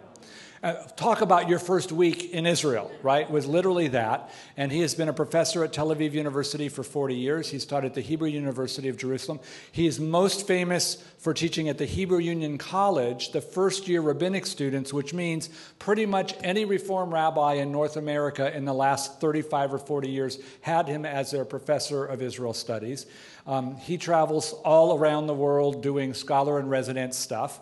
Uh, talk about your first week in Israel, right? Was literally that. And he has been a professor at Tel Aviv University for 40 years. He's taught at the Hebrew University of Jerusalem. He is most famous for teaching at the Hebrew Union College, the first year rabbinic students, which means pretty much any Reform rabbi in North America in the last 35 or 40 years had him as their professor of Israel studies. Um, he travels all around the world doing scholar and resident stuff.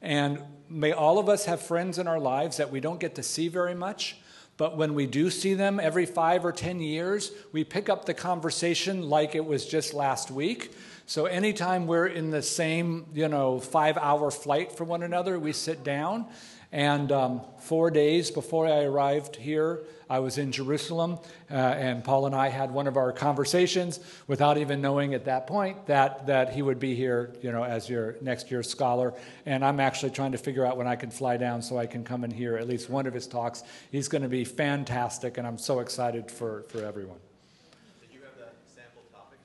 And may all of us have friends in our lives that we don't get to see very much. But when we do see them every five or 10 years, we pick up the conversation like it was just last week. So anytime we're in the same, you know, five hour flight from one another, we sit down and um, four days before I arrived here, I was in Jerusalem, uh, and Paul and I had one of our conversations without even knowing at that point that, that he would be here, you know, as your next year's scholar. And I'm actually trying to figure out when I can fly down so I can come and hear at least one of his talks. He's going to be fantastic, and I'm so excited for, for everyone. Did you have the sample topics?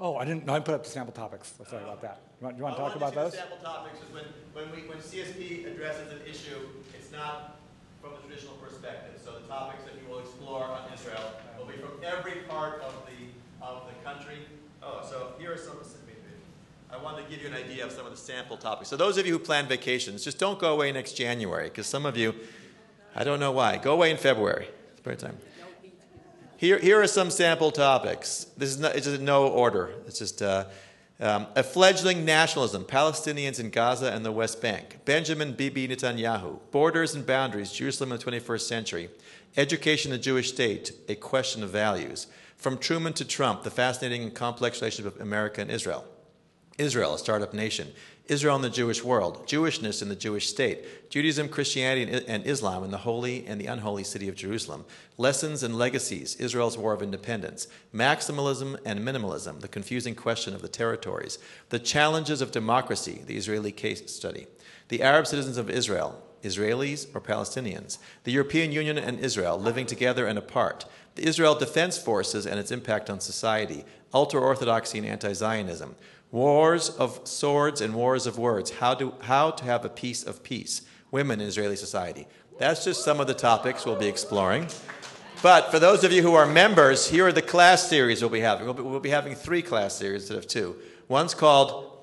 Oh, I didn't. No, I put up the sample topics. Sorry about that. You want, you want to talk about those? Sample topics is when, when, we, when CSP addresses an issue, it's not from a traditional perspective. So the topics that we will explore on Israel will be from every part of the of the country. Oh, so here are some. Sample. I wanted to give you an idea of some of the sample topics. So those of you who plan vacations, just don't go away next January because some of you, I don't know why, go away in February. It's spare time. Here, here are some sample topics. This is not, it's just no order. It's just uh, um, a fledgling nationalism, Palestinians in Gaza and the West Bank, Benjamin Bibi Netanyahu, borders and boundaries, Jerusalem in the 21st century, education in the Jewish state, a question of values, from Truman to Trump, the fascinating and complex relationship of America and Israel. Israel, a startup nation. Israel and the Jewish world, Jewishness in the Jewish state, Judaism, Christianity, and Islam in the holy and the unholy city of Jerusalem, lessons and legacies, Israel's war of independence, maximalism and minimalism, the confusing question of the territories, the challenges of democracy, the Israeli case study, the Arab citizens of Israel, Israelis or Palestinians, the European Union and Israel living together and apart, the Israel Defense Forces and its impact on society, ultra Orthodoxy and anti Zionism, wars of swords and wars of words, how to, how to have a peace of peace, women in Israeli society. That's just some of the topics we'll be exploring. But for those of you who are members, here are the class series we'll be having. We'll be, we'll be having three class series instead of two. One's called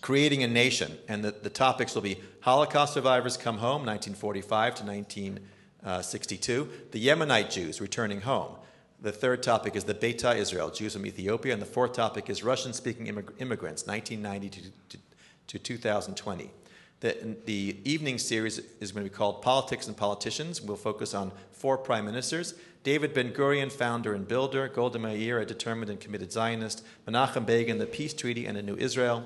Creating a Nation, and the, the topics will be Holocaust survivors come home, 1945 to 1962, uh, the Yemenite Jews returning home. The third topic is the Beta Israel, Jews from Ethiopia, and the fourth topic is Russian speaking immigrants, 1990 to, to, to 2020. The, the, evening series is going to be called Politics and Politicians. We'll focus on four prime ministers David Ben Gurion, founder and builder, Golda Meir, a determined and committed Zionist, Menachem Begin, the peace treaty and a new Israel,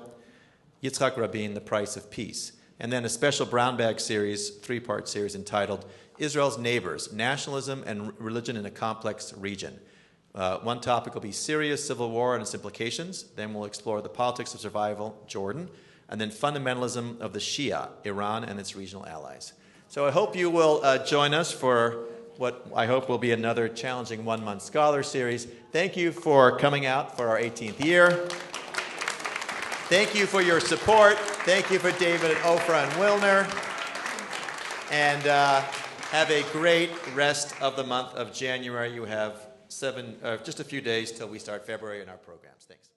Yitzhak Rabin, the price of peace. And then a special brown bag series, three part series entitled Israel's Neighbors Nationalism and Religion in a Complex Region. Uh, one topic will be Syria's civil war and its implications. Then we'll explore the politics of survival, Jordan and then fundamentalism of the Shia, Iran and its regional allies. So I hope you will uh, join us for what I hope will be another challenging one month scholar series. Thank you for coming out for our 18th year. Thank you for your support. Thank you for David and Ofra and Wilner. And uh, have a great rest of the month of January. You have seven, uh, just a few days till we start February in our programs. Thanks.